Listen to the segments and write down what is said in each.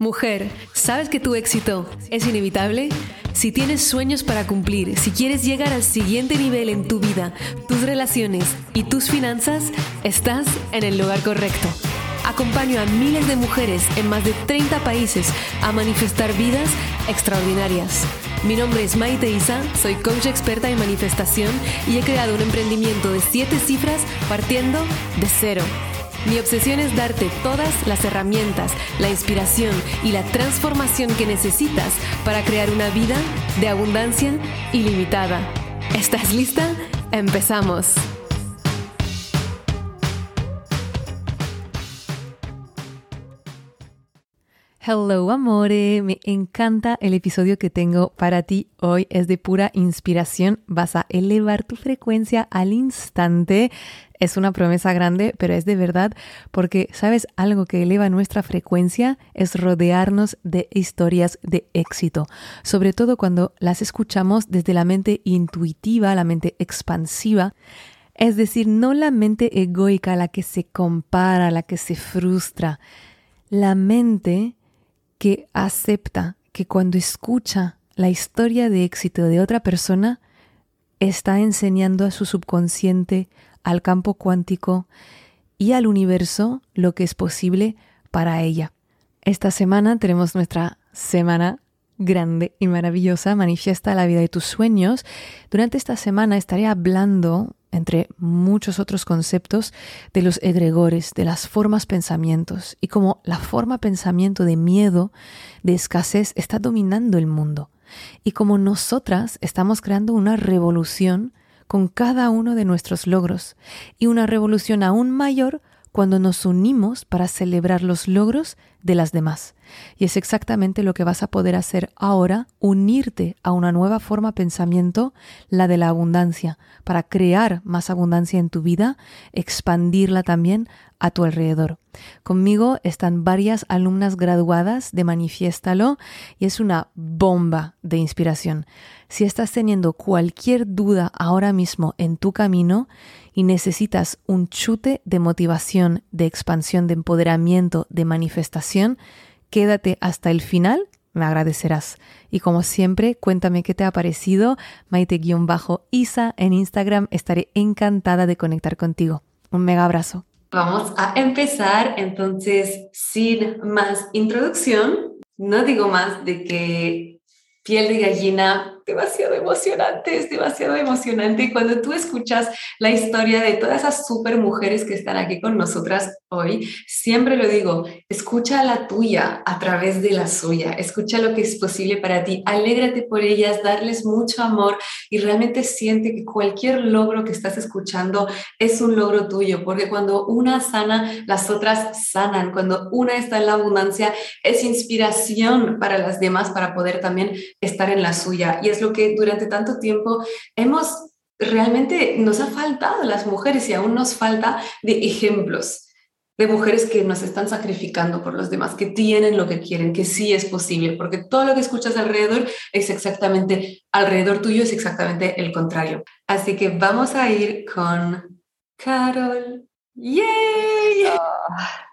Mujer, ¿sabes que tu éxito es inevitable? Si tienes sueños para cumplir, si quieres llegar al siguiente nivel en tu vida, tus relaciones y tus finanzas, estás en el lugar correcto. Acompaño a miles de mujeres en más de 30 países a manifestar vidas extraordinarias. Mi nombre es Maite Isa, soy coach experta en manifestación y he creado un emprendimiento de 7 cifras partiendo de cero. Mi obsesión es darte todas las herramientas, la inspiración y la transformación que necesitas para crear una vida de abundancia ilimitada. ¿Estás lista? Empezamos. Hello amore, me encanta el episodio que tengo para ti hoy, es de pura inspiración, vas a elevar tu frecuencia al instante, es una promesa grande, pero es de verdad porque, ¿sabes? Algo que eleva nuestra frecuencia es rodearnos de historias de éxito, sobre todo cuando las escuchamos desde la mente intuitiva, la mente expansiva. Es decir, no la mente egoica, la que se compara, la que se frustra. La mente que acepta que cuando escucha la historia de éxito de otra persona, está enseñando a su subconsciente, al campo cuántico y al universo lo que es posible para ella. Esta semana tenemos nuestra semana grande y maravillosa, manifiesta la vida de tus sueños. Durante esta semana estaré hablando entre muchos otros conceptos, de los egregores, de las formas pensamientos, y como la forma pensamiento de miedo, de escasez, está dominando el mundo. Y como nosotras estamos creando una revolución con cada uno de nuestros logros, y una revolución aún mayor cuando nos unimos para celebrar los logros de las demás. Y es exactamente lo que vas a poder hacer ahora, unirte a una nueva forma pensamiento, la de la abundancia, para crear más abundancia en tu vida, expandirla también a tu alrededor. Conmigo están varias alumnas graduadas de Manifiéstalo y es una bomba de inspiración. Si estás teniendo cualquier duda ahora mismo en tu camino y necesitas un chute de motivación, de expansión, de empoderamiento, de manifestación, quédate hasta el final, me agradecerás. Y como siempre, cuéntame qué te ha parecido, Maite-Isa en Instagram, estaré encantada de conectar contigo. Un mega abrazo. Vamos a empezar entonces sin más introducción. No digo más de que piel de gallina demasiado emocionante, es demasiado emocionante. Y cuando tú escuchas la historia de todas esas super mujeres que están aquí con nosotras hoy, siempre lo digo, escucha la tuya a través de la suya, escucha lo que es posible para ti, alégrate por ellas, darles mucho amor y realmente siente que cualquier logro que estás escuchando es un logro tuyo, porque cuando una sana, las otras sanan, cuando una está en la abundancia, es inspiración para las demás para poder también estar en la suya. Y es lo que durante tanto tiempo hemos, realmente nos ha faltado las mujeres y aún nos falta de ejemplos de mujeres que nos están sacrificando por los demás, que tienen lo que quieren, que sí es posible, porque todo lo que escuchas alrededor es exactamente, alrededor tuyo es exactamente el contrario. Así que vamos a ir con Carol. ¡Yay! Ah.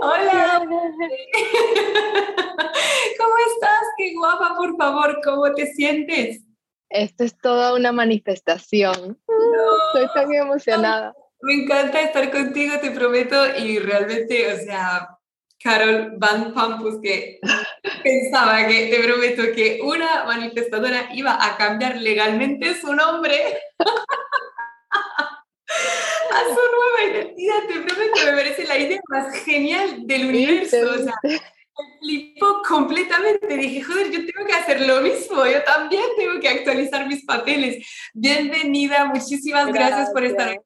Hola. ¿Cómo estás? Qué guapa, por favor. ¿Cómo te sientes? Esto es toda una manifestación. Estoy tan emocionada. Me encanta estar contigo, te prometo. Y realmente, o sea, Carol Van Pampus, que pensaba que, te prometo, que una manifestadora iba a cambiar legalmente su nombre. a su nueva identidad. Te prometo que me parece la idea más genial del universo. O sea, me flipó completamente. Dije, joder, yo tengo que hacer lo mismo. Yo también tengo que actualizar mis papeles. Bienvenida, muchísimas gracias, por estar aquí.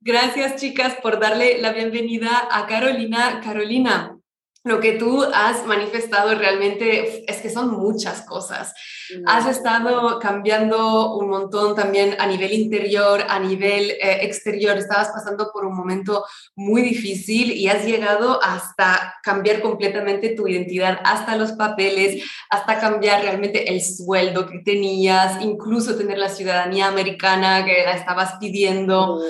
Gracias, chicas, por darle la bienvenida a Carolina. Carolina, lo que tú has manifestado realmente es que son muchas cosas. Has estado cambiando un montón también a nivel interior, a nivel eh, exterior. Estabas pasando por un momento muy difícil y has llegado hasta cambiar completamente tu identidad, hasta los papeles, hasta cambiar realmente el sueldo que tenías, incluso tener la ciudadanía americana que la estabas pidiendo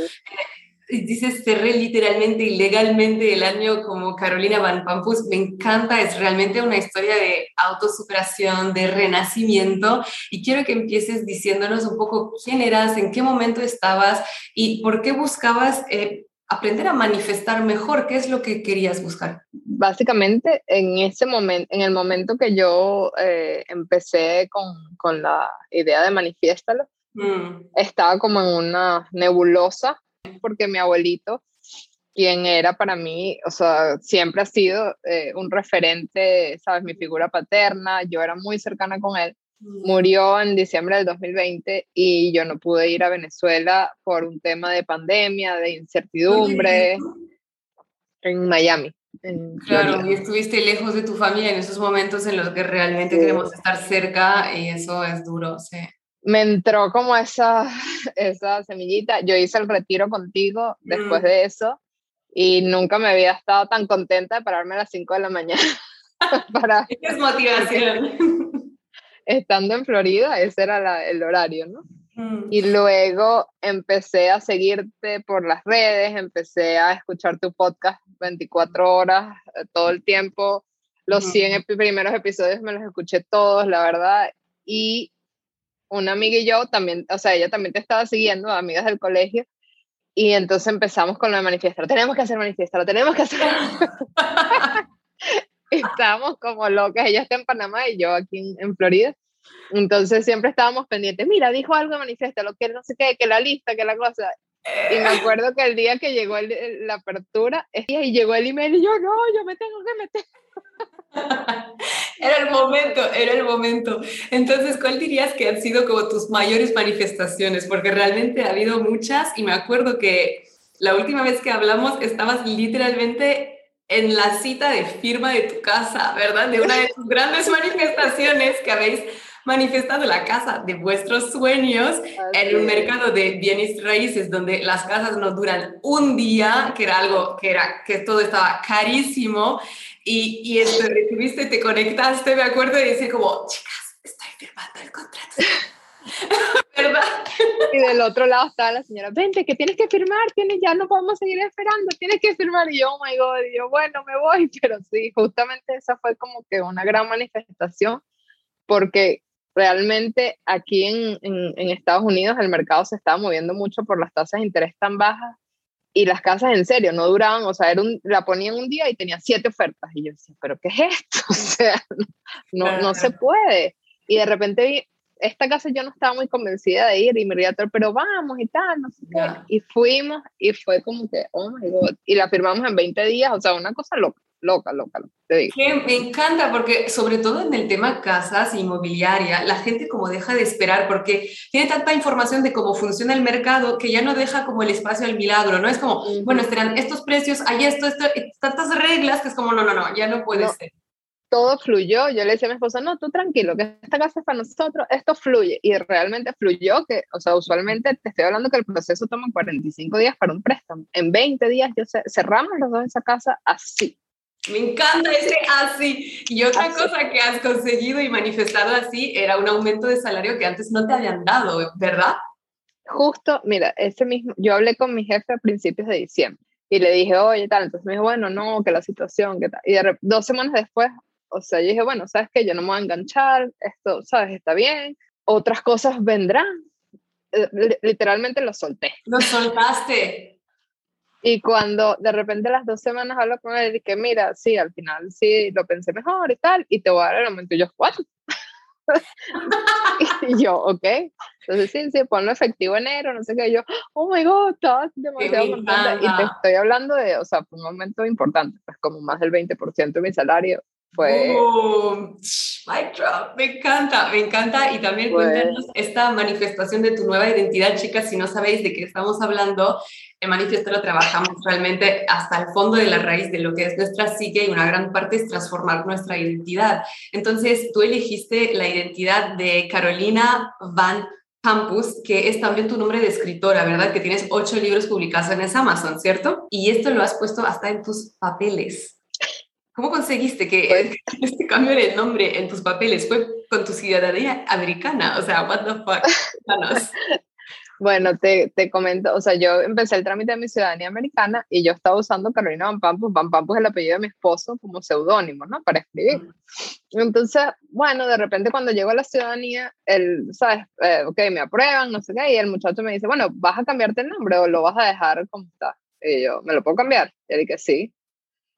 dices cerré literalmente y legalmente el año como Carolina Van Pampus, me encanta, es realmente una historia de autosuperación, de renacimiento y quiero que empieces diciéndonos un poco quién eras, en qué momento estabas y por qué buscabas eh, aprender a manifestar mejor, qué es lo que querías buscar. Básicamente en ese momento, en el momento que yo eh, empecé con, con la idea de manifiéstalo, Mm. Estaba como en una nebulosa porque mi abuelito, quien era para mí, o sea, siempre ha sido eh, un referente, sabes, mi figura paterna, yo era muy cercana con él, mm. murió en diciembre del 2020 y yo no pude ir a Venezuela por un tema de pandemia, de incertidumbre, en Miami. claro, y estuviste lejos de tu familia en esos momentos en los que realmente queremos estar cerca y eso es duro, sí me entró como esa, esa semillita. Yo hice el retiro contigo después mm. de eso y nunca me había estado tan contenta de pararme a las 5 de la mañana. para, es motivación. Estando en Florida, ese era el horario, ¿no? Mm. Y luego empecé a seguirte por las redes, empecé a escuchar tu podcast 24 horas, eh, todo el tiempo. Los 100 primeros episodios me los escuché todos, la verdad. Y una amiga y yo también, o sea, ella también te estaba siguiendo, amigas del colegio, y entonces empezamos con lo de manifestar. Tenemos que hacer manifestar, tenemos que hacer. estábamos como locas, ella está en Panamá y yo aquí en, Florida. Entonces siempre estábamos pendientes. Mira, dijo algo de lo que no sé qué, que la lista, que la cosa. Y me acuerdo que el día que llegó la apertura, y llegó el email y yo, no, yo me tengo que meter. era el momento, era el momento. Entonces, ¿cuál dirías que han sido como tus mayores manifestaciones? Porque realmente ha habido muchas y me acuerdo que la última vez que hablamos estabas literalmente en la cita de firma de tu casa, ¿verdad? De una de tus grandes manifestaciones que habéis manifestado la casa de vuestros sueños en un mercado de bienes raíces donde las casas no duran un día, que era algo que era que todo estaba carísimo y, y esto, recibiste, te conectaste, me acuerdo, y decir como, chicas, estoy firmando el contrato. ¿Verdad? Y del otro lado estaba la señora, vente, que tienes que firmar, tienes, ya no podemos seguir esperando, tienes que firmar. Y yo, oh my God, y yo, bueno, me voy. Pero sí, justamente esa fue como que una gran manifestación, porque realmente aquí en, en, en Estados Unidos el mercado se estaba moviendo mucho por las tasas de interés tan bajas y las casas en serio no duraban, o sea, era un, la ponían un día y tenía siete ofertas. Y yo decía, ¿pero qué es esto? O sea, no, no se puede. Y de repente vi, esta casa yo no estaba muy convencida de ir y me realtor, pero vamos y tal, no sé qué. Y fuimos y fue como que, oh my God. Y la firmamos en 20 días, o sea, una cosa loca loca, loca, te digo. me encanta porque sobre todo en el tema casas, inmobiliaria, la gente como deja de esperar porque tiene tanta información de cómo funciona el mercado que ya no deja como el espacio al milagro, ¿no? Es como, bueno, estarán estos precios, hay esto, esto, tantas reglas que es como, no, no, no, ya no puede ser. Todo fluyó, yo le decía a mi esposa, no, tú tranquilo, que esta casa es para nosotros, esto fluye, y realmente fluyó, que, o sea, usualmente te estoy hablando que el proceso toma 45 días para un préstamo, en 20 días yo cerramos los dos esa casa así, me encanta ese así. Y otra cosa que has conseguido y manifestado así era un aumento de salario que antes no te habían dado, ¿verdad? Justo, mira, ese mismo, yo hablé con mi jefe a principios de diciembre y le dije, oye, tal, entonces me dijo, bueno, no, que la situación, que tal. Y dos semanas después, o sea, yo dije, bueno, ¿sabes qué? Yo no me voy a enganchar, esto, ¿sabes? Está bien, otras cosas vendrán. Eh, literalmente lo solté. Lo soltaste. Y cuando de repente las dos semanas hablo con él y que mira, sí, al final sí, lo pensé mejor y tal, y te voy a dar el aumento. Y yo, ¿what? y yo, ok. Entonces sí, sí, ponlo efectivo enero, no sé qué. Yo, oh my god, estás demasiado contenta. Y te estoy hablando de, o sea, fue un momento importante, pues como más del 20% de mi salario fue... Me encanta, me encanta. Y también cuéntanos esta manifestación de tu nueva identidad, chicas, si no sabéis de qué estamos hablando, en Manifiesto lo trabajamos realmente hasta el fondo de la raíz de lo que es nuestra psique y una gran parte es transformar nuestra identidad. Entonces, tú elegiste la identidad de Carolina Van Campus, que es también tu nombre de escritora, ¿verdad? Que tienes ocho libros publicados en Amazon, ¿cierto? Y esto lo has puesto hasta en tus papeles. ¿Cómo conseguiste que pues este cambio de nombre en tus papeles fue con tu ciudadanía americana? O sea, what the fuck? Bueno, te, te, comento, o sea, yo empecé el trámite de mi ciudadanía americana y yo estaba usando Carolina Van Pampus, Van Pampus es el apellido de mi esposo como seudónimo, ¿no? Para escribir. Entonces, bueno, de repente cuando llego a la ciudadanía, el, ¿sabes? Eh, ok, me aprueban, no sé qué, y el muchacho me dice, bueno, ¿vas a cambiarte el nombre o lo vas a dejar como está? Y yo, ¿me lo puedo cambiar? Y él dije, sí.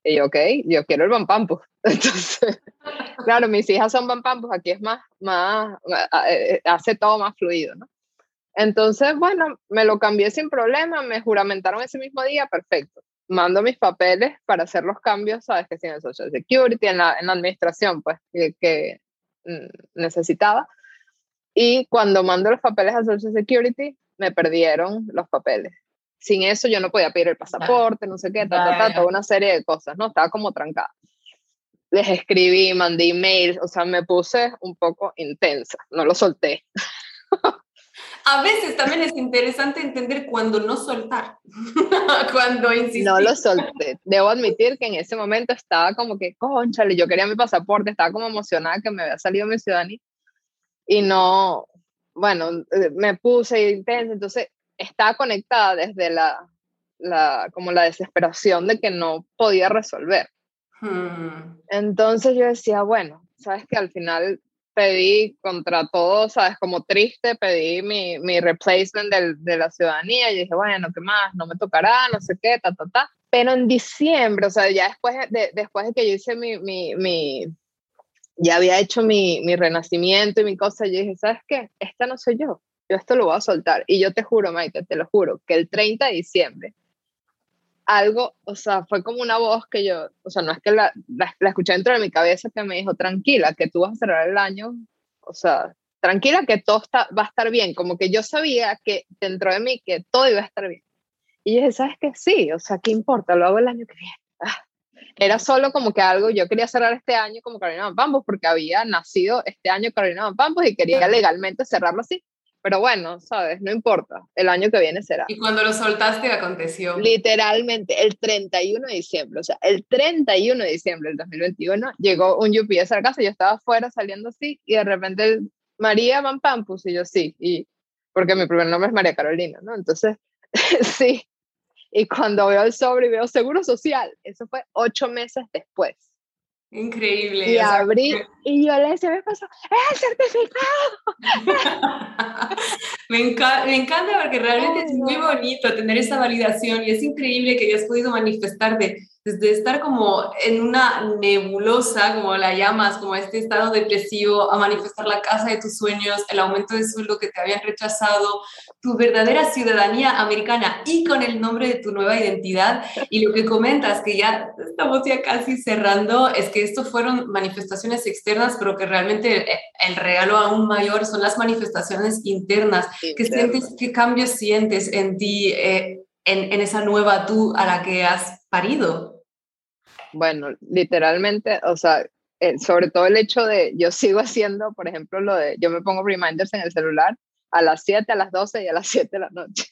Y yo, ok, yo quiero el Van Pampus. Entonces, claro, mis hijas son Van Pampus, aquí es más, más, eh, hace todo más fluido, ¿no? Entonces, bueno, me lo cambié sin problema, me juramentaron ese mismo día, perfecto. Mando mis papeles para hacer los cambios, sabes que sí, en Social Security, en la, en la administración, pues, que, que mm, necesitaba. Y cuando mando los papeles a Social Security, me perdieron los papeles. Sin eso yo no podía pedir el pasaporte, no sé qué, toda una serie de cosas, ¿no? Estaba como trancada. Les escribí, mandé emails, o sea, me puse un poco intensa, no lo solté. A veces también es interesante entender cuándo no soltar, cuando insistir. No lo solté. Debo admitir que en ese momento estaba como que, conchale, yo quería mi pasaporte, estaba como emocionada que me había salido mi ciudadanía y no, bueno, eh, me puse intensa, entonces estaba conectada desde la, la, como la desesperación de que no podía resolver. Hmm. Entonces yo decía, bueno, sabes que al final pedí contra todo, sabes, como triste, pedí mi, mi replacement del, de la ciudadanía y dije, bueno, ¿qué más? No me tocará, no sé qué, ta, ta, ta. Pero en diciembre, o sea, ya después de, después de que yo hice mi, mi, mi ya había hecho mi, mi renacimiento y mi cosa, yo dije, ¿sabes qué? Esta no soy yo, yo esto lo voy a soltar. Y yo te juro, Maite, te lo juro, que el 30 de diciembre algo, o sea, fue como una voz que yo, o sea, no es que la, la, escuché dentro de mi cabeza que me dijo, tranquila, que tú vas a cerrar el año, o sea, tranquila que todo está, va a estar bien, como que yo sabía que dentro de mí que todo iba a estar bien. Y dije, ¿sabes qué? Sí, o sea, ¿qué importa? Lo hago el año que viene. Ah, era solo como que algo, yo quería cerrar este año como Carolina Pampos porque había nacido este año Carolina Pampos y quería legalmente cerrarlo así. Pero bueno, ¿sabes? No importa. El año que viene será. ¿Y cuando lo soltaste, aconteció? Literalmente, el 31 de diciembre. O sea, el 31 de diciembre del 2021 llegó un UPS a la casa. Yo estaba afuera saliendo así y de repente María Van Pampus y yo sí. Y, porque mi primer nombre es María Carolina, ¿no? Entonces, sí. Y cuando veo el sobre y veo seguro social, eso fue ocho meses después. Increíble. Y abrí y yo le decía, me pasó, ¡es el certificado! me, me, encanta porque realmente es muy bonito tener esa validación y es increíble que hayas podido manifestarte desde estar como en una nebulosa, como la llamas, como este estado depresivo, a manifestar la casa de tus sueños, el aumento de sueldo que te habían rechazado, tu verdadera ciudadanía americana y con el nombre de tu nueva identidad. Y lo que comentas, que ya estamos ya casi cerrando, es que esto fueron manifestaciones externas, pero que realmente el regalo aún mayor son las manifestaciones internas. ¿Qué, sientes, ¿Qué cambios sientes en ti, eh, en, en esa nueva tú a la que has parido? Bueno, literalmente, o sea, eh, sobre todo el hecho de, yo sigo haciendo, por ejemplo, lo de, yo me pongo reminders en el celular a las 7, a las 12 y a las 7 de la noche.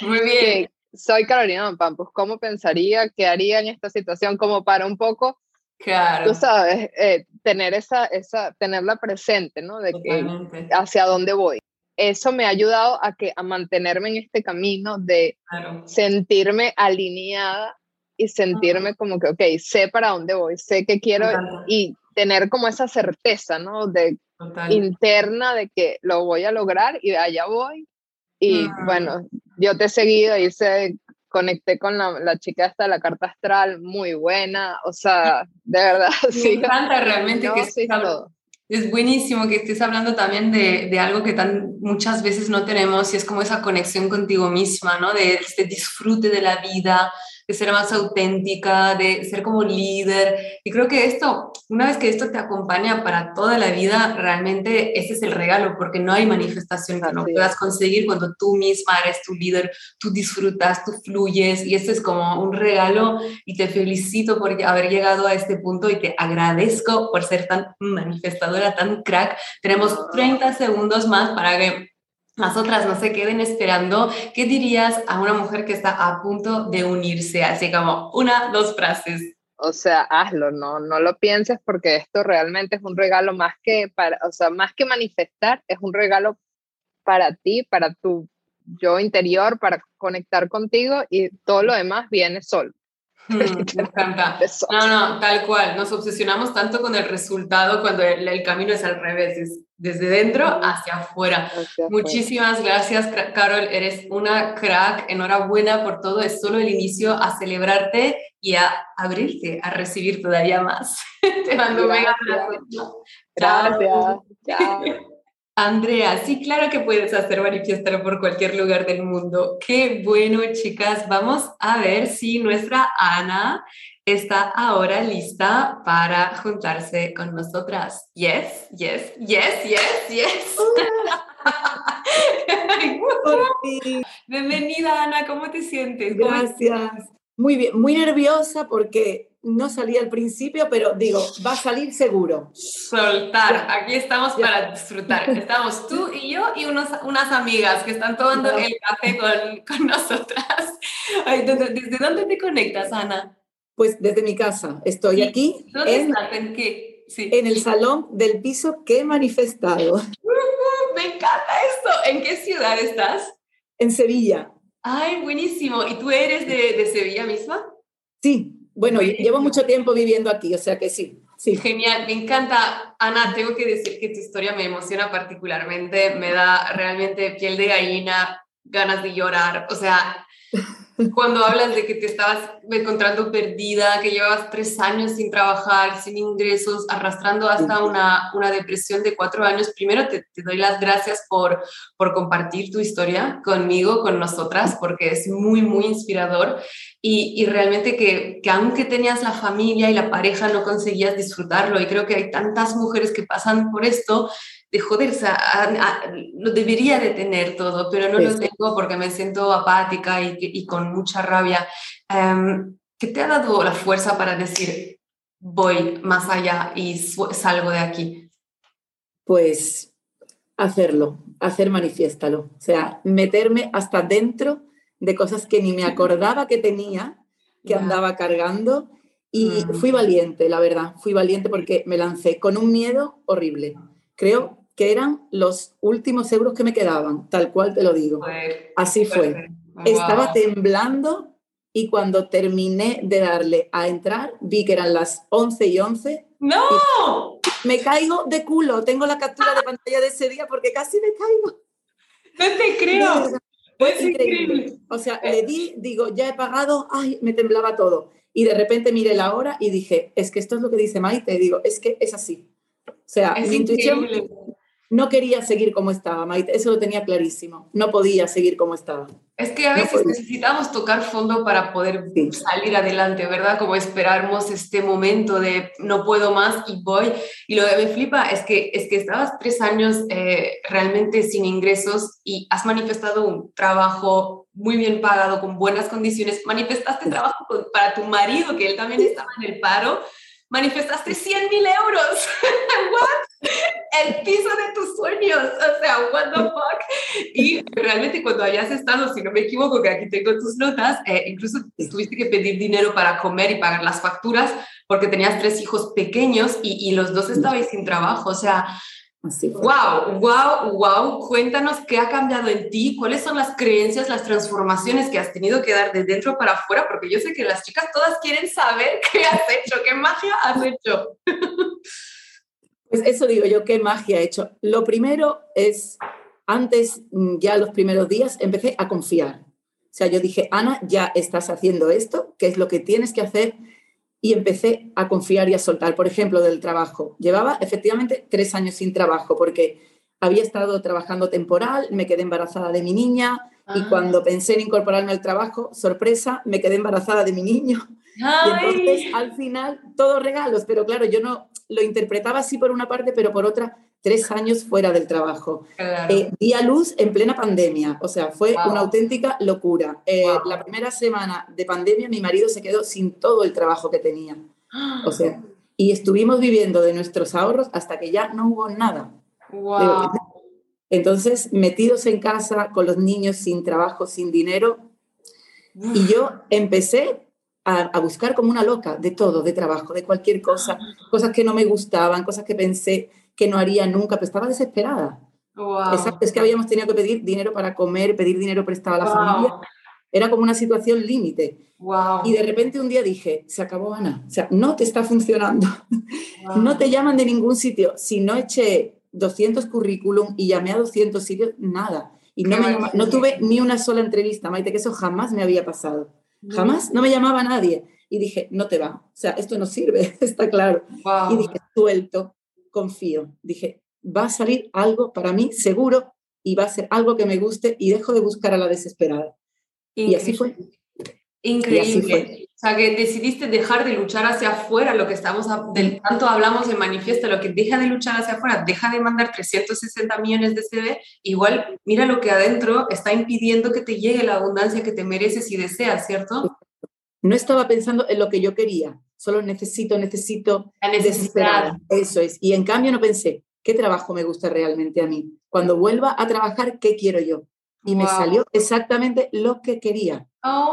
Muy bien. soy Carolina Pampus, ¿cómo pensaría, qué haría en esta situación como para un poco, claro. tú sabes, eh, tener esa, esa, tenerla presente, ¿no? De que hacia dónde voy. Eso me ha ayudado a, que, a mantenerme en este camino de sentirme alineada y sentirme como que, ok, sé para dónde voy, sé que quiero y tener como esa certeza, ¿no? De interna de que lo voy a lograr y allá voy. Y bueno, yo te he seguido, hice, conecté con la, la chica hasta la carta astral, muy buena, o sea, de verdad. Me sí, encanta realmente que sí, todo. Es buenísimo que estés hablando también de, de, algo que tan muchas veces no tenemos y es como esa conexión contigo misma, ¿no? De este disfrute de la vida, de ser más auténtica, de ser como líder. Y creo que esto, una vez que esto te acompaña para toda la vida, realmente ese es el regalo, porque no hay manifestación que no puedas conseguir cuando tú misma eres tu líder, tú disfrutas, tú fluyes, y esto es como un regalo y te felicito por haber llegado a este punto y te agradezco por ser tan manifestadora, tan crack. Tenemos 30 segundos más para que las otras no se queden esperando, ¿qué dirías a una mujer que está a punto de unirse? Así como una, dos frases. O sea, hazlo, no, no lo pienses porque esto realmente es un regalo más que para, o sea, más que manifestar, es un regalo para ti, para tu yo interior para conectar contigo y todo lo demás viene solo. Mm, me encanta. No, no, tal cual. Nos obsesionamos tanto con el resultado cuando el, camino es al revés, es desde dentro hacia afuera. Muchísimas gracias, Carol. Eres una crack. Enhorabuena por todo. Es solo el inicio a celebrarte y a abrirte, a recibir todavía más. Te mando un mega abrazo. Gracias. Chao. Andrea, sí, claro que puedes hacer manifestar por cualquier lugar del mundo. Qué bueno, chicas. Vamos a ver si nuestra Ana está ahora lista para juntarse con nosotras. Yes, yes, yes, yes, yes. Bienvenida, Ana. ¿Cómo te sientes? Gracias. Muy bien, muy nerviosa porque no salía al principio, pero digo, va a salir seguro. Soltar, aquí estamos para disfrutar. Estamos tú y yo y unos, unas amigas que están tomando el café con, con nosotras. ¿Desde dónde te conectas, Ana? Pues desde mi casa. Estoy aquí. ¿Dónde en, estás? ¿En qué? Sí. En el salón del piso que he manifestado. me encanta esto. ¿En qué ciudad estás? En Sevilla. Ay, buenísimo. ¿Y tú eres de, de Sevilla misma? Sí, bueno, llevo mucho tiempo viviendo aquí, o sea que sí. Sí. Genial, me encanta. Ana, tengo que decir que tu historia me emociona particularmente, me da realmente piel de gallina, ganas de llorar. O sea, cuando hablas de que te estabas encontrando perdida, que llevabas tres años sin trabajar, sin ingresos, arrastrando hasta una, una depresión de cuatro años, primero te, te, doy las gracias por, por compartir tu historia conmigo, con nosotras, porque es muy, muy inspirador. Y, y realmente que, que, aunque tenías la familia y la pareja, no conseguías disfrutarlo. Y creo que hay tantas mujeres que pasan por esto de joder, o sea, lo debería de tener todo, pero no lo tengo porque me siento apática y, y con mucha rabia. Um, ¿Qué te ha dado la fuerza para decir, voy más allá y salgo de aquí? Pues hacerlo, hacer manifiéstalo, o sea, meterme hasta dentro de cosas que ni me acordaba que tenía, que andaba cargando. Y mm. fui valiente, la verdad, fui valiente porque me lancé con un miedo horrible creo que eran los últimos euros que me quedaban, tal cual te lo digo. Así fue. Estaba temblando y cuando terminé de darle a entrar, vi que eran las 11 y 11. ¡No! Me caigo de culo. Tengo la captura de pantalla de ese día porque casi me caigo. No te creo. Fue increíble. O sea, le di, digo, ya he pagado, ay, me temblaba todo. Y de repente miré la hora y dije, es que esto es lo que dice Maite. Digo, es que es así. O sea, mi intuición no quería seguir como estaba, Maite, eso lo tenía clarísimo, no podía seguir como estaba. Es que a veces necesitamos tocar fondo para poder salir adelante, ¿verdad? Como esperamos este momento de no puedo más y voy. Y lo que me flipa es que, es que estabas tres años eh, realmente sin ingresos y has manifestado un trabajo muy bien pagado, con buenas condiciones. Manifestaste trabajo para tu marido, que él también estaba en el paro manifestaste 100 mil euros. ¿What? El piso de tus sueños. O sea, what the fuck. Y realmente cuando hayas estado, si no me equivoco, que aquí tengo tus notas, eh, incluso tuviste que pedir dinero para comer y pagar las facturas porque tenías tres hijos pequeños y, y los dos estabais sin trabajo. O sea, Wow, wow, wow. Cuéntanos qué ha cambiado en ti, cuáles son las creencias, las transformaciones que has tenido que dar de dentro para afuera, porque yo sé que las chicas todas quieren saber qué has hecho, qué magia has hecho. Pues eso digo yo, qué magia he hecho. Lo primero es, antes, mm, ya los primeros días, empecé a confiar. O sea, yo dije, Ana, ya estás haciendo esto, ¿qué es lo que tienes que hacer? Y empecé a confiar y a soltar. Por ejemplo, del trabajo. Llevaba efectivamente tres años sin trabajo porque había estado trabajando temporal, me quedé embarazada de mi niña y ah. cuando pensé en incorporarme al trabajo, sorpresa, me quedé embarazada de mi niño. Y entonces, al final, todos regalos, pero claro, yo no lo interpretaba así por una parte, pero por otra, tres años fuera del trabajo. Eh, di a luz en plena pandemia, o sea, fue una auténtica locura. Eh, la primera semana de pandemia mi marido se quedó sin todo el trabajo que tenía. O sea, y estuvimos viviendo de nuestros ahorros hasta que ya no hubo nada. Entonces, metidos en casa con los niños sin trabajo, sin dinero, y yo empecé a, buscar como una loca de todo, de trabajo, de cualquier cosa, cosas que no me gustaban, cosas que pensé que no haría nunca, pero estaba desesperada. Exacto, es que habíamos tenido que pedir dinero para comer, pedir dinero prestado a la familia. Era como una situación límite. Y de repente un día dije, se acabó Ana, o sea, no te está funcionando. No te llaman de ningún sitio. Si no eché 200 currículum y llamé a 200 sitios, nada. Y no, me no tuve ni una sola entrevista, Maite, que eso jamás me había pasado. Jamás, no me llamaba nadie. Y dije, no te va, o sea, esto no sirve, está claro. Y dije, suelto, confío. Dije, va a salir algo para mí seguro y va a ser algo que me guste y dejo de buscar a la desesperada. Y así fue. Increíble. O sea, que decidiste dejar de luchar hacia afuera, lo que estamos, del tanto hablamos en manifiesto, lo que deja de luchar hacia afuera, deja de mandar 360 millones de CD, igual mira lo que adentro está impidiendo que te llegue la abundancia que te mereces y deseas, ¿cierto? No estaba pensando en lo que yo quería, solo necesito, necesito, desesperada. Eso es. Y en cambio no pensé, ¿qué trabajo me gusta realmente a mí? Cuando vuelva a trabajar, ¿qué quiero yo? y me salió exactamente lo que quería.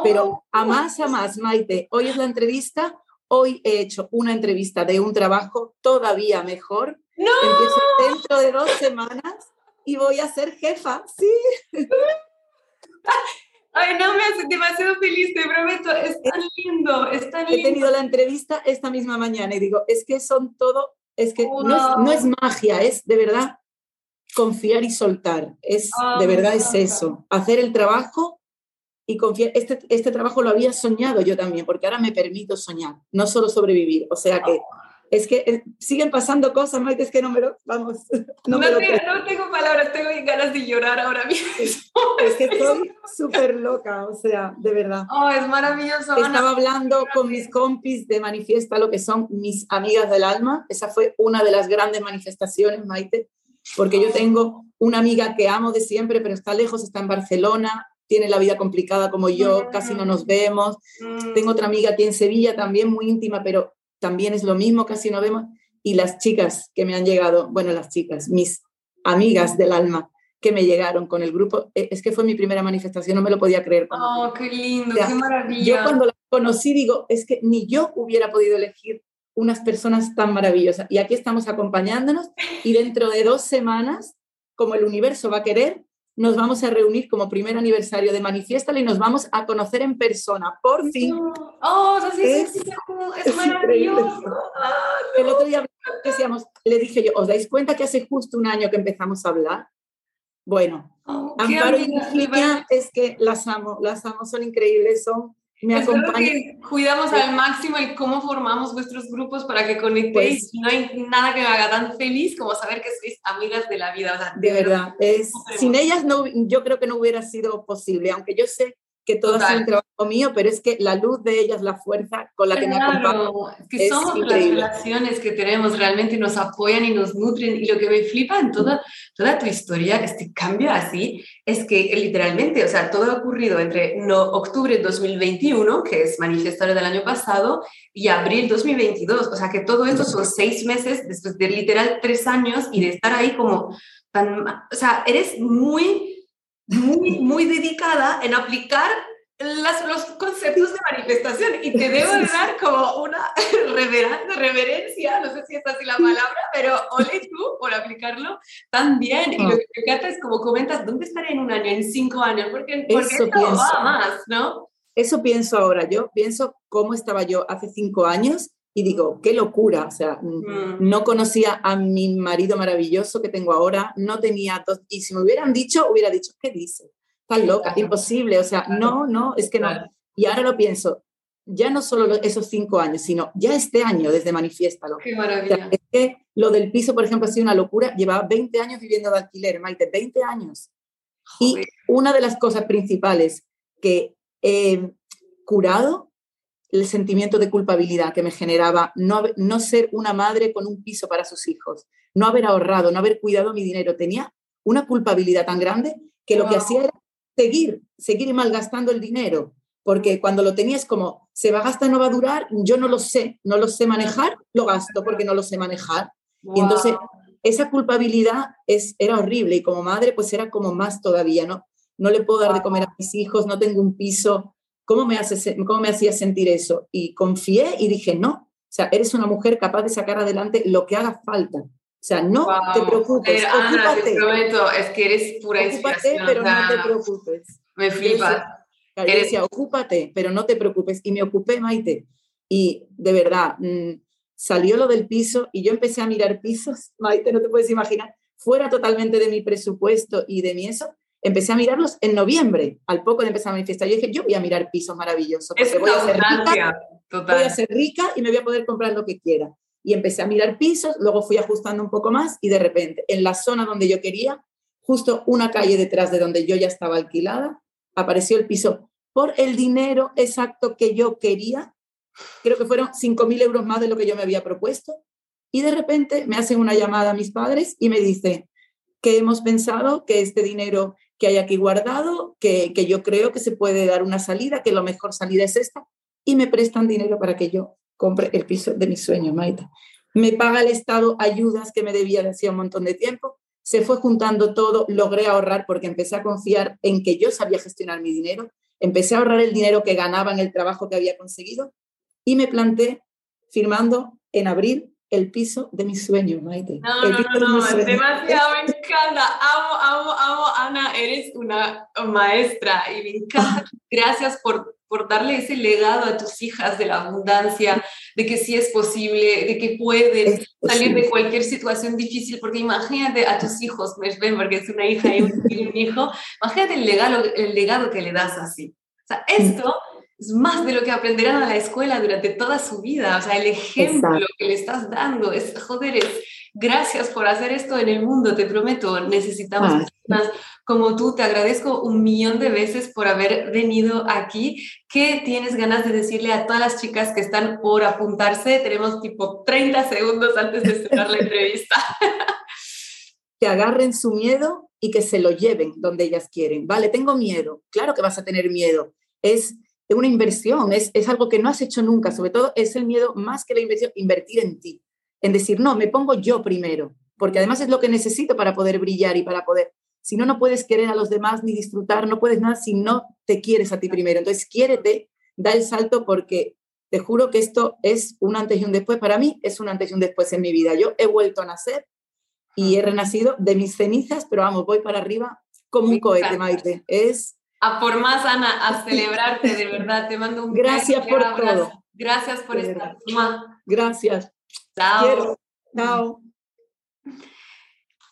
Pero oh. a más, a más, Maite, hoy es la entrevista, hoy he hecho una entrevista de un trabajo todavía mejor. ¡No! Empiezo dentro de dos semanas y voy a ser jefa, sí. Ay, no, me hace demasiado feliz, te prometo, es tan lindo, es tan lindo. He tenido la entrevista esta misma mañana y digo, es que son todo, es que no, es, no es magia, es de verdad confiar y soltar. Es, ah, de verdad es eso. Hacer el trabajo y confiar. Este, este trabajo lo había soñado yo también, porque ahora me permito soñar, no solo sobrevivir. O sea que es que eh, siguen pasando cosas, Maite, es que no me lo, vamos. No, tengo, no tengo, palabras, tengo ganas de llorar ahora mismo. Es que estoy súper loca, o sea, de verdad. Oh, es maravilloso. Estaba hablando con mis compis de Manifiesta, lo que son mis amigas del alma. Esa fue una de las grandes manifestaciones, Maite porque yo tengo una amiga que amo de siempre, pero está lejos, está en Barcelona, tiene la vida complicada como yo, casi no nos vemos. Tengo otra amiga aquí en Sevilla, también muy íntima, pero también es lo mismo, casi no vemos. Y las chicas que me han llegado, bueno, las chicas, mis amigas del alma, que me llegaron con el grupo, e, es que fue mi primera manifestación, no me lo podía creer. Oh, qué lindo, qué maravilla. Yo cuando la conocí digo, es que ni yo hubiera podido elegir unas personas tan maravillosas. Y aquí estamos acompañándonos y dentro de dos semanas, como el universo va a querer, nos vamos a reunir como primer aniversario de Manifiesta y nos vamos a conocer en persona, por fin. Oh, sí, es, es, maravilloso. Ah, el otro día decíamos, le dije yo, ¿os dais cuenta que hace justo un año que empezamos a hablar? Bueno, oh, Amparo y Virginia es que las amo, las amo, son increíbles, son me Que cuidamos al máximo el cómo formamos vuestros grupos para que conectéis. Pues no hay nada que me haga tan feliz como saber que sois amigas de la vida. de verdad, es, sin ellas no, yo creo que no hubiera sido posible, aunque yo sé que todo es un trabajo mío, pero es que la luz de ellas, la fuerza con la que me acompañan. Es que somos las relaciones que tenemos, realmente nos apoyan y nos nutren. Y lo que me flipa en toda, toda tu historia, este cambio así, es que literalmente, o sea, todo ha ocurrido entre no, octubre 2021, que es manifestado del año pasado, y abril 2022. O sea, que todo esto son seis meses después de literal tres años y de estar ahí como tan. O sea, eres muy muy, muy dedicada en aplicar las, los conceptos de manifestación y te debo dar como una reverencia, no sé si es así la palabra, pero ole tú por aplicarlo tan bien. Y lo que me encanta es como comentas, ¿dónde estaré en un año, en cinco años? Porque, porque Eso pienso. va más, ¿no? Eso pienso ahora. Yo pienso cómo estaba yo hace cinco años y digo, qué locura, o sea, mm. no conocía a mi marido maravilloso que tengo ahora, no tenía dos, y si me hubieran dicho, hubiera dicho, ¿qué dice? Estás loca, imposible, o sea, no, no, es que no. Y ahora lo pienso, ya no solo esos cinco años, sino ya este año desde Manifiéstalo. Qué maravilla. es que lo del piso, por ejemplo, ha sido una locura, llevaba 20 años viviendo de alquiler, Maite, 20 años. Y una de las cosas principales que he curado el sentimiento de culpabilidad que me generaba no, no ser una madre con un piso para sus hijos, no haber ahorrado, no haber cuidado mi dinero. Tenía una culpabilidad tan grande que lo que hacía era seguir, seguir malgastando el dinero, porque cuando lo tenías como, se va a gastar, no va a durar, yo no lo sé, no lo sé manejar, lo gasto porque no lo sé manejar. Y entonces esa culpabilidad es, era horrible y como madre pues era como más todavía, ¿no? No le puedo dar de comer a mis hijos, no tengo un piso, ¿Cómo me, hace, ¿Cómo me hacía sentir eso? Y confié y dije, no, o sea, eres una mujer capaz de sacar adelante lo que haga falta. O sea, no te preocupes. Ana, te prometo, es que eres pura ocúpate, pero no te preocupes. Me flipa. Eres... ocúpate, pero no te preocupes. Y me ocupé, Maite. Y de verdad, mm, salió lo del piso y yo empecé a mirar pisos, Maite, no te puedes imaginar, fuera totalmente de mi presupuesto y de mi eso. Empecé a mirarlos en noviembre, al poco de empezar a manifestar. Yo dije, yo voy a mirar pisos maravillosos. Es voy a ser rica, Voy a ser rica y me voy a poder comprar lo que quiera y empecé a mirar pisos, luego fui ajustando un poco más y de repente en la zona donde yo quería, justo una calle detrás de donde yo ya estaba alquilada, apareció el piso por el dinero exacto que yo quería. Creo que fueron 5.000 euros más de lo que yo me había propuesto. Y de repente me hacen una llamada a mis padres y me dicen que hemos pensado que este dinero que hay aquí guardado, que, que yo creo que se puede dar una salida, que lo mejor salida es esta, y me prestan dinero para que yo compre el piso de mis sueños, Maite. Me paga el Estado ayudas que me debía de hacía un montón de tiempo. Se fue juntando todo, logré ahorrar porque empecé a confiar en que yo sabía gestionar mi dinero. Empecé a ahorrar el dinero que ganaba en el trabajo que había conseguido y me planté firmando en abril el piso de mis sueños, Maite. No, no, no, no, demasiado, encanta. Amo, amo, amo, Ana, eres una maestra y me encanta. Gracias por por darle ese legado a tus hijas de la abundancia, de que sí es posible, de que pueden salir de cualquier situación difícil, porque imagínate a tus hijos, me ven porque es una hija y un, hijo, imagínate el legado, el legado que le das así. O sea, esto es más de lo que aprenderán a la escuela durante toda su vida, o sea, el ejemplo que le estás dando es, joder, es, gracias por hacer esto en el mundo, te prometo, necesitamos ah. más como tú. Te agradezco un millón de veces por haber venido aquí. ¿Qué tienes ganas de decirle a todas las chicas que están por apuntarse? Tenemos tipo 30 segundos antes de cerrar la entrevista. que agarren su miedo y que se lo lleven donde ellas quieren. Vale, tengo miedo. Claro que vas a tener miedo. Es una inversión, es, es algo que no has hecho nunca. Sobre todo es el miedo más que la inversión, invertir en ti. En decir, no, me pongo yo primero, porque además es lo que necesito para poder brillar y para poder si no, no puedes querer a los demás ni disfrutar, no puedes nada si no te quieres a ti primero. Entonces, quiérete, da el salto porque te juro que esto es un antes y un después. Para mí es un antes y un después en mi vida. Yo he vuelto a nacer y he renacido de mis cenizas, pero vamos, voy para arriba como un cohete, Maite. Es... A por más, Ana, a celebrarte, de verdad. Te mando un Gracias por todo. Gracias por estar. Gracias. Chao. Chao.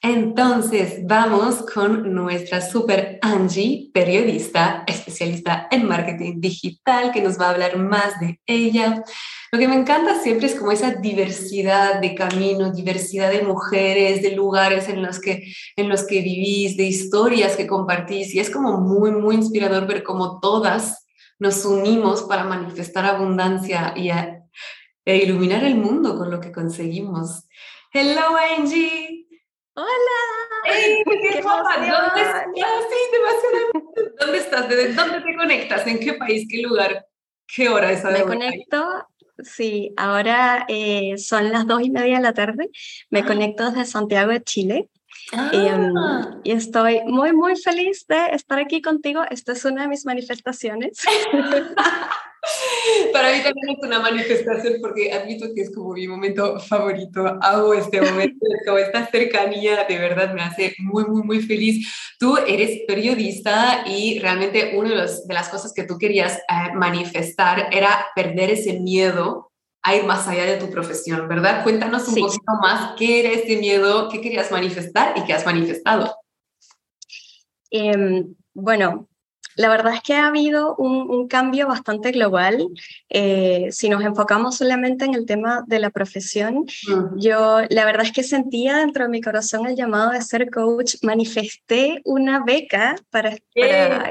Entonces, vamos con nuestra super Angie, periodista, especialista en marketing digital, que nos va a hablar más de ella. Lo que me encanta siempre es como esa diversidad de caminos, diversidad de mujeres, de lugares en los que, en los que vivís, de historias que compartís. Y es como muy, muy inspirador ver cómo todas nos unimos para manifestar abundancia y e iluminar el mundo con lo que conseguimos. Hello, Angie. Hola. qué, guapa. ¿Dónde estás? Sí, ¿Dónde estás? ¿De dónde te conectas? ¿En qué país? ¿Qué lugar? ¿Qué hora es? Me conecto, sí, ahora eh, son las dos y media de la tarde. Me ah. conecto desde Santiago de Chile. Em, ah. y estoy muy, muy feliz de estar aquí contigo. Esta es una de mis manifestaciones. Para mí también es una manifestación porque admito que es como mi momento favorito. Hago este momento, como esta cercanía, de verdad me hace muy, muy, muy feliz. Tú eres periodista y realmente una de, de las cosas que tú querías eh, manifestar era perder ese miedo a ir más allá de tu profesión, ¿verdad? Cuéntanos un poquito más qué era ese miedo, qué querías manifestar y qué has manifestado. Em, bueno, la verdad es que ha habido un, cambio bastante global. Eh, si nos enfocamos solamente en el tema de la profesión, yo la verdad es que sentía dentro de mi corazón el llamado de ser coach. Manifesté una beca para,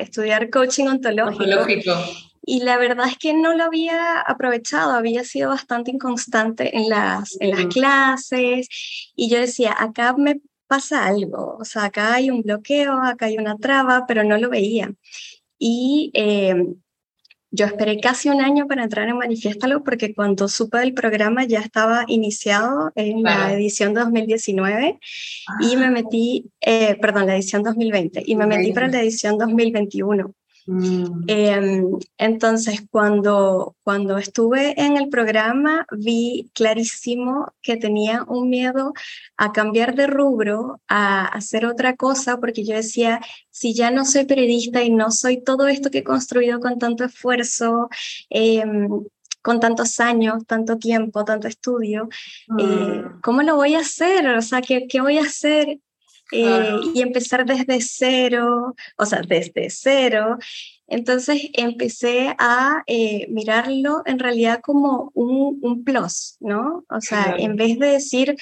estudiar coaching ontológico. Y la verdad es que no lo había aprovechado, había sido bastante inconstante en las, en las clases. Y yo decía, acá me pasa algo, o sea, acá hay un bloqueo, acá hay una traba, pero no lo veía. Y eh, yo esperé casi un año para entrar en Manifiéstalo porque cuando supe del programa ya estaba iniciado en la edición 2019 y me ah. metí, eh, perdón, la edición 2020 y me metí para la edición 2021. Mm. Em, entonces, cuando, cuando estuve en el programa, vi clarísimo que tenía un miedo a cambiar de rubro, a hacer otra cosa, porque yo decía, si ya no soy periodista y no soy todo esto que he construido con tanto esfuerzo, em, con tantos años, tanto tiempo, tanto estudio, eh, mm. ¿cómo lo voy a hacer? O sea, ¿qué, qué voy a hacer? Eh, y empezar desde cero, o sea, desde cero. Entonces empecé a eh, mirarlo en realidad como un, un, plus, ¿no? O sea, en vez de decir,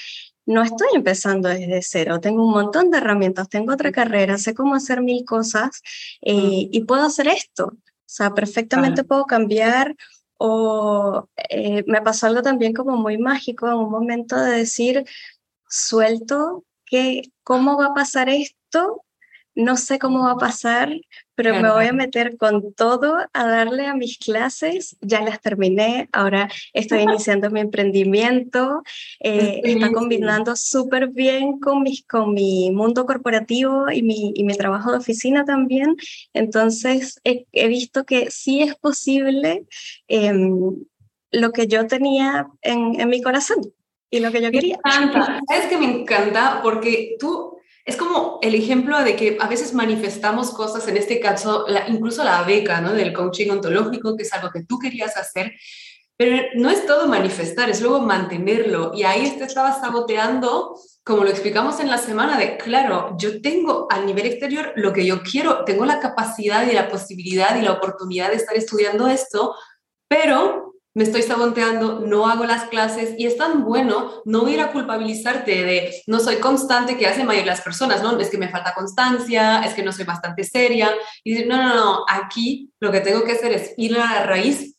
no estoy empezando desde cero, tengo un montón de herramientas, tengo otra carrera, sé cómo hacer mil cosas eh, y puedo hacer esto. O sea, perfectamente puedo cambiar o me pasó algo también como muy mágico en un momento de decir, suelto cómo va a pasar esto, no sé cómo va a pasar, pero me voy a meter con todo a darle a mis clases. Ya las terminé, ahora estoy iniciando mi emprendimiento. Eh, está combinando súper bien con, mis, con mi mundo corporativo y mi, y mi trabajo de oficina también. Entonces he, he visto que sí es posible em, lo que yo tenía en, en mi corazón y lo que yo quería. Me encanta. ¿Sabes que me encanta? Porque tú es como el ejemplo de que a veces manifestamos cosas, en este caso, incluso la beca ¿no? del coaching ontológico, que es algo que tú querías hacer, pero no es todo manifestar, es luego mantenerlo. Y ahí te estabas saboteando, como lo explicamos en la semana, de, claro, yo tengo a nivel exterior lo que yo quiero, tengo la capacidad y la posibilidad y la oportunidad de estar estudiando esto, pero me estoy saboteando, no hago las clases y es tan bueno no ir a culpabilizarte de no soy constante que hacen mayor las personas, ¿no? Es que me falta constancia, es que no soy bastante seria y no, no, no, aquí lo que tengo que hacer es ir a la raíz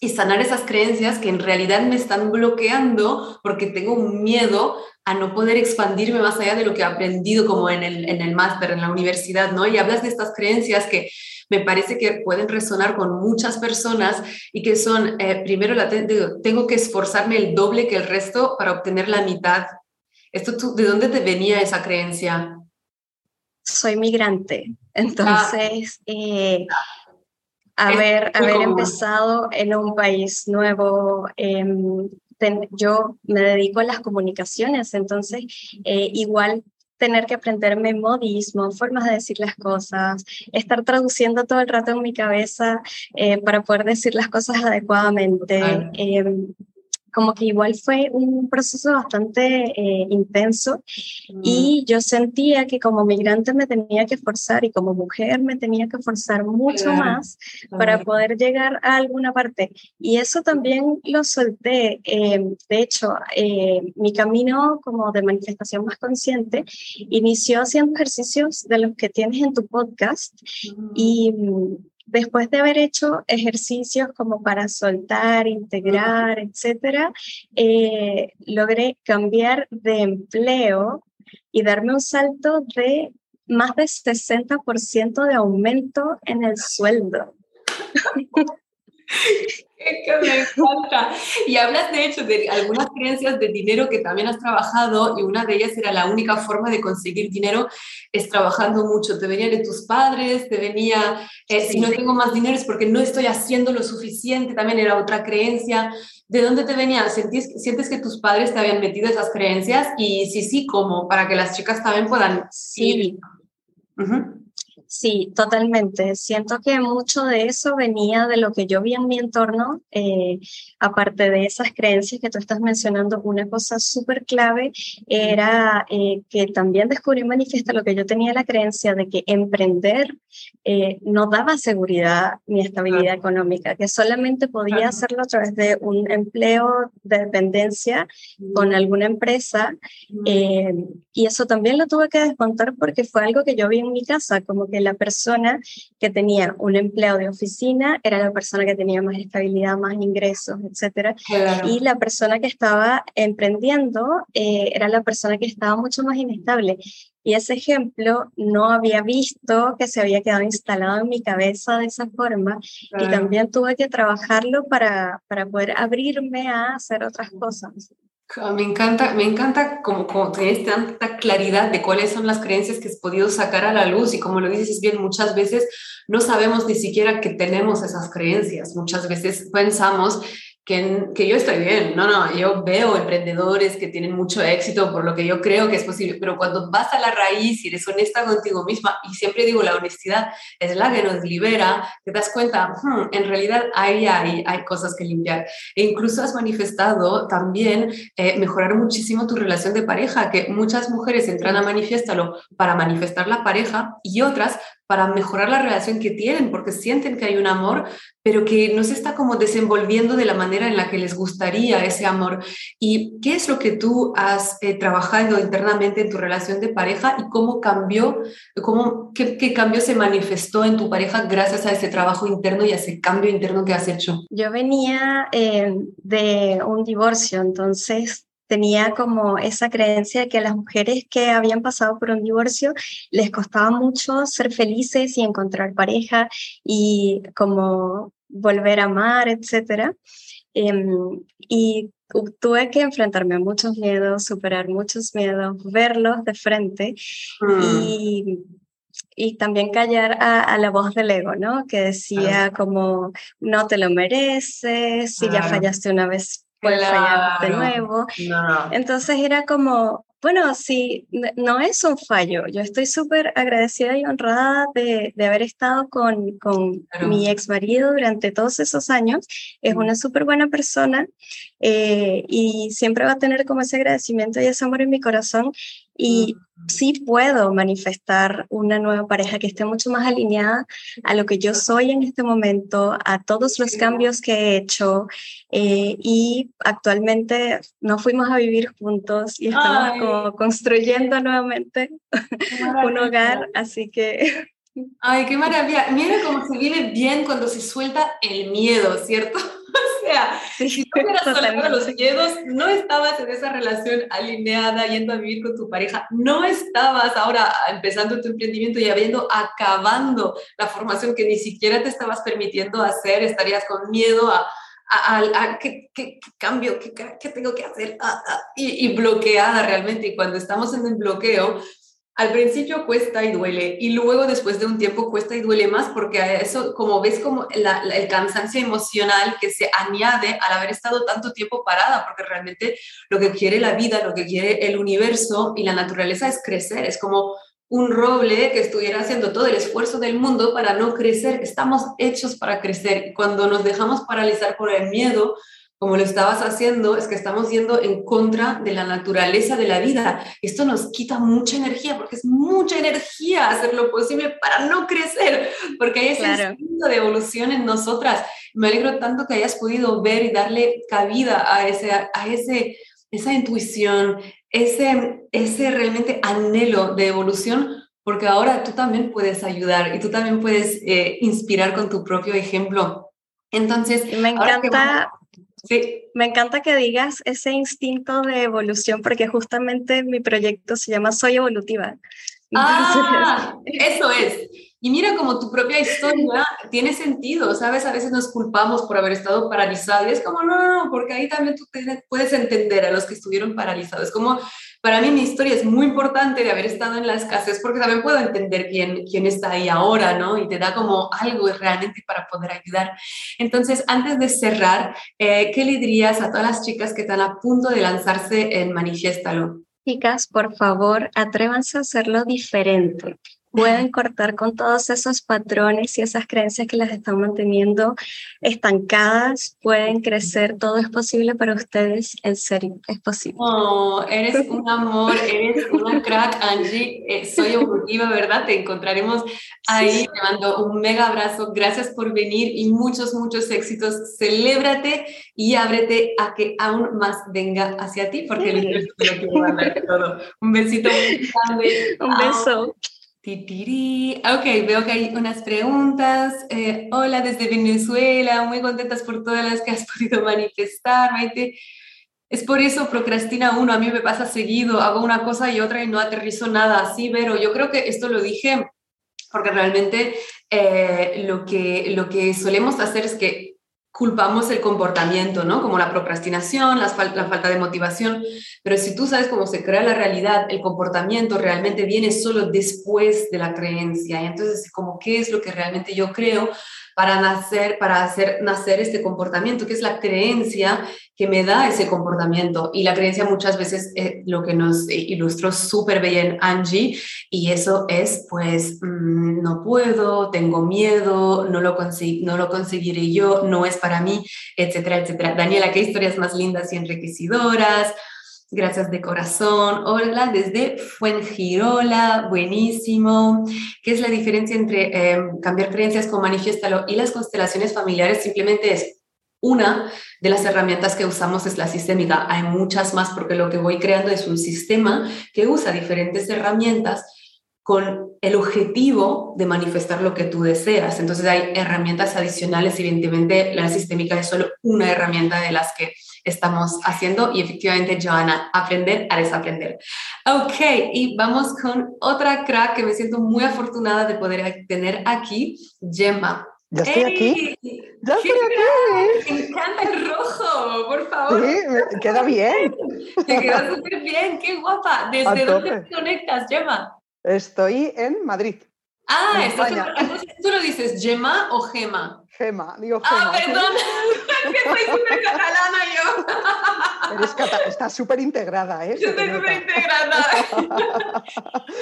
y sanar esas creencias que en realidad me están bloqueando porque tengo un miedo a no poder expandirme más allá de lo que he aprendido como en el, en el máster, en la universidad, ¿no? Y hablas de estas creencias que me parece que pueden resonar con muchas personas y que son, eh, primero, la tengo que esforzarme el doble que el resto para obtener la mitad. Esto, ¿De dónde te venía esa creencia? Soy migrante, entonces... Eh, haber, haber empezado en un país nuevo, em, yo me dedico a las comunicaciones, entonces eh, igual tener que aprenderme modismo, formas de decir las cosas, estar traduciendo todo el rato en mi cabeza eh, para poder decir las cosas adecuadamente. Em, como que igual fue un proceso bastante eh, intenso y yo sentía que como migrante me tenía que forzar y como mujer me tenía que forzar mucho más para poder llegar a alguna parte. Y eso también lo solté. Em, de hecho, eh, mi camino como de manifestación más consciente inició haciendo ejercicios de los que tienes en tu podcast y después de haber hecho ejercicios como para soltar, integrar, etcétera, eh, logré cambiar de empleo y darme un salto de más de 60% de aumento en el sueldo. que me encanta. Y hablas de hecho de algunas creencias de dinero que también has trabajado y una de ellas era la única forma de conseguir dinero es trabajando mucho. Te venía de tus padres, te venía, eh, si no tengo más dinero es porque no estoy haciendo lo suficiente, también era otra creencia. ¿De dónde te venía? ¿Sientes, ¿Sientes que tus padres te habían metido esas creencias? Y si sí, ¿cómo? Para que las chicas también puedan sí. Sí, totalmente. Siento que mucho de eso venía de lo que yo vi en mi entorno, eh, aparte de esas creencias que tú estás mencionando, una cosa súper clave era eh, que también descubrí manifiesta lo que yo tenía la creencia de que emprender eh, no daba seguridad ni estabilidad económica, que solamente podía hacerlo a través de un empleo de dependencia con alguna empresa. y eso también lo tuve que descontar porque fue algo que yo vi en mi casa, como que la persona que tenía un empleo de oficina era la persona que tenía más estabilidad, más ingresos, etc. Y la persona que estaba emprendiendo eh, era la persona que estaba mucho más inestable. Y ese ejemplo no había visto que se había quedado instalado en mi cabeza de esa forma y también tuve que trabajarlo para, para poder abrirme a hacer otras cosas. Me encanta, me encanta como, como tienes tanta claridad de cuáles son las creencias que has podido sacar a la luz y como lo dices bien, muchas veces no sabemos ni siquiera que tenemos esas creencias. Muchas veces pensamos que, yo estoy bien. No, no, yo veo emprendedores que tienen mucho éxito por lo que yo creo que es posible, pero cuando vas a la raíz y eres honesta contigo misma, y siempre digo, la honestidad es la que nos libera, te das cuenta, hmm, en realidad hay, hay, hay cosas que limpiar. E incluso has manifestado también eh, mejorar muchísimo tu relación de pareja, que muchas mujeres entran a manifestarlo para manifestar la pareja y otras para mejorar la relación que tienen, porque sienten que hay un amor, pero que no se está como desenvolviendo de la manera en la que les gustaría ese amor. ¿Y qué es lo que tú has eh, trabajado internamente en tu relación de pareja y cómo cambió, cómo, qué, cambio se manifestó en tu pareja gracias a ese trabajo interno y a ese cambio interno que has hecho? Yo venía eh, de un divorcio, entonces tenía como esa creencia de que a las mujeres que habían pasado por un divorcio les costaba mucho ser felices y encontrar pareja y como volver a amar, etc. Em, y tuve que enfrentarme a muchos miedos, superar muchos miedos, verlos de frente mm. y, y, también callar a, la voz del ego, ¿no? Que decía como, no te lo mereces, si ya fallaste una vez, puede fallar de nuevo. Entonces era como, bueno, sí, no es un fallo. Yo estoy súper agradecida y honrada de, de haber estado con, con mi ex marido durante todos esos años. Es una súper buena persona eh, y siempre va a tener como ese agradecimiento y ese amor en mi corazón. Y sí puedo manifestar una nueva pareja que esté mucho más alineada a lo que yo soy en este momento, a todos los cambios que he hecho eh, y actualmente nos fuimos a vivir juntos y estamos como construyendo nuevamente un hogar, así que... Ay, qué maravilla. Mira cómo se vive bien cuando se suelta el miedo, ¿cierto? O sea, si tú hubieras soltado los miedos, no estabas en esa relación alineada, yendo a vivir con tu pareja, no estabas ahora empezando tu emprendimiento y habiendo acabando la formación que ni siquiera te estabas permitiendo hacer, estarías con miedo a, a, ¿qué, qué, cambio, qué, qué, tengo que hacer, ah, ah, y, y, bloqueada realmente. Y cuando estamos en el bloqueo, al principio cuesta y duele y luego después de un tiempo cuesta y duele más porque eso, como ves, como el cansancio emocional que se añade al haber estado tanto tiempo parada, porque realmente lo que quiere la vida, lo que quiere el universo y la naturaleza es crecer, es como un roble que estuviera haciendo todo el esfuerzo del mundo para no crecer. Estamos hechos para crecer. Cuando nos dejamos paralizar por el miedo, como lo estabas haciendo, es que estamos yendo en contra de la naturaleza de la vida. Esto nos quita mucha energía, porque es mucha energía hacer lo posible para no crecer, porque hay ese instinto de evolución en nosotras. Me alegro tanto que hayas podido ver y darle cabida a, ese, a ese, esa intuición, ese, ese realmente anhelo de evolución, porque ahora tú también puedes ayudar y tú también puedes eh, inspirar con tu propio ejemplo. Entonces, me encanta Sí. Me encanta que digas ese instinto de evolución porque justamente mi proyecto se llama Soy Evolutiva. ah, eso es. Y mira como tu propia historia tiene sentido, ¿sabes? A veces nos culpamos por haber estado paralizados y es como, no, no, no, porque ahí también tú puedes entender a los que estuvieron paralizados. Es como, para mí mi historia es muy importante de haber estado en la escasez porque también puedo entender quién, quién está ahí ahora, ¿no? Y te da como algo realmente para poder ayudar. Entonces, antes de cerrar, eh, ¿qué le dirías a todas las chicas que están a punto de lanzarse en Manifiéstalo? Chicas, por favor, atrévanse a hacerlo diferente pueden cortar con todos esos patrones y esas creencias que las están manteniendo estancadas, pueden crecer, todo es posible para ustedes, en serio, es posible. Oh, eres un amor, eres una crack, Angie, eh, soy evolutiva, ¿verdad? Te encontraremos ahí, te mando un mega abrazo, gracias por venir y muchos, muchos éxitos, celébrate y ábrete a que aún más venga hacia ti, porque el universo lo quiere todo. Un besito muy grande. Un beso. Ok, veo que hay unas preguntas. Eh, hola desde Venezuela, muy contentas por todas las que has podido manifestar, Maite. Es por eso procrastina uno, a mí me pasa seguido, hago una cosa y otra y no aterrizo nada así, pero yo creo que esto lo dije porque realmente eh, lo, que, lo que solemos hacer es que culpamos el comportamiento, ¿no? Como la procrastinación, la, falta de motivación, pero si tú sabes cómo se crea la realidad, el comportamiento realmente viene solo después de la creencia. Entonces, como qué es lo que realmente yo creo para nacer, para hacer nacer este comportamiento, que es la creencia que me da ese comportamiento. Y la creencia muchas veces es lo que nos ilustró súper bien Angie, y eso es, pues, mm, no puedo, tengo miedo, no lo, no lo conseguiré yo, no es para mí, etcétera, etcétera. Daniela, qué historias más lindas y enriquecedoras. Gracias de corazón. Hola desde Fuengirola, buenísimo. ¿Qué es la diferencia entre em, cambiar creencias con manifiéstalo y las constelaciones familiares? Simplemente es una de las herramientas que usamos es la sistémica. Hay muchas más porque lo que voy creando es un sistema que usa diferentes herramientas con el objetivo de manifestar lo que tú deseas. Entonces hay herramientas adicionales, evidentemente la sistémica es solo una herramienta de las que estamos haciendo y efectivamente, Joana, aprender a desaprender. Ok, y vamos con otra crack que me siento muy afortunada de poder tener aquí, Gemma. ¿Ya estoy aquí? ¡Ya estoy aquí! Me encanta el rojo, por favor. Sí, me queda bien. Te queda súper bien, qué guapa. ¿Desde dónde te conectas, Gemma? Estoy en Madrid. Ah, estás ¿tú lo dices Gemma o Gema? Gema, digo Gema. Ah, perdón, que soy súper catalana yo. Eres cata estás súper integrada, ¿eh? Yo estoy súper integrada.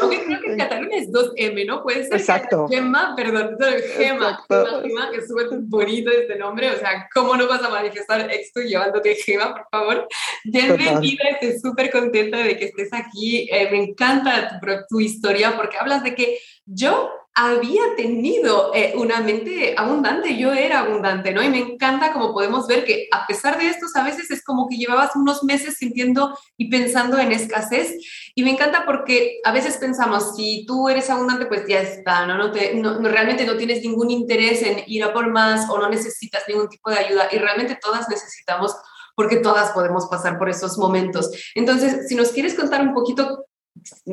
Aunque creo que en Cataluña es 2M, ¿no? Puede ser Exacto. Gemma, perdón, Gema, Gema, que es súper bonito este nombre. O sea, ¿cómo no vas a manifestar esto llevándote Gema, por favor? Bienvenida, estoy súper contenta de que estés aquí. Eh, me encanta tu, tu historia porque hablas de que yo había tenido eh, una mente abundante, yo era abundante, ¿no? Y me encanta como podemos ver que a pesar de esto, a veces es como que llevabas unos meses sintiendo y pensando en escasez. Y me encanta porque a veces pensamos, si tú eres abundante, pues ya está, ¿no? no, no realmente no tienes ningún interés en ir a por más o no necesitas ningún tipo de ayuda. Y realmente todas necesitamos porque todas podemos pasar por esos momentos. Entonces, si nos quieres contar un poquito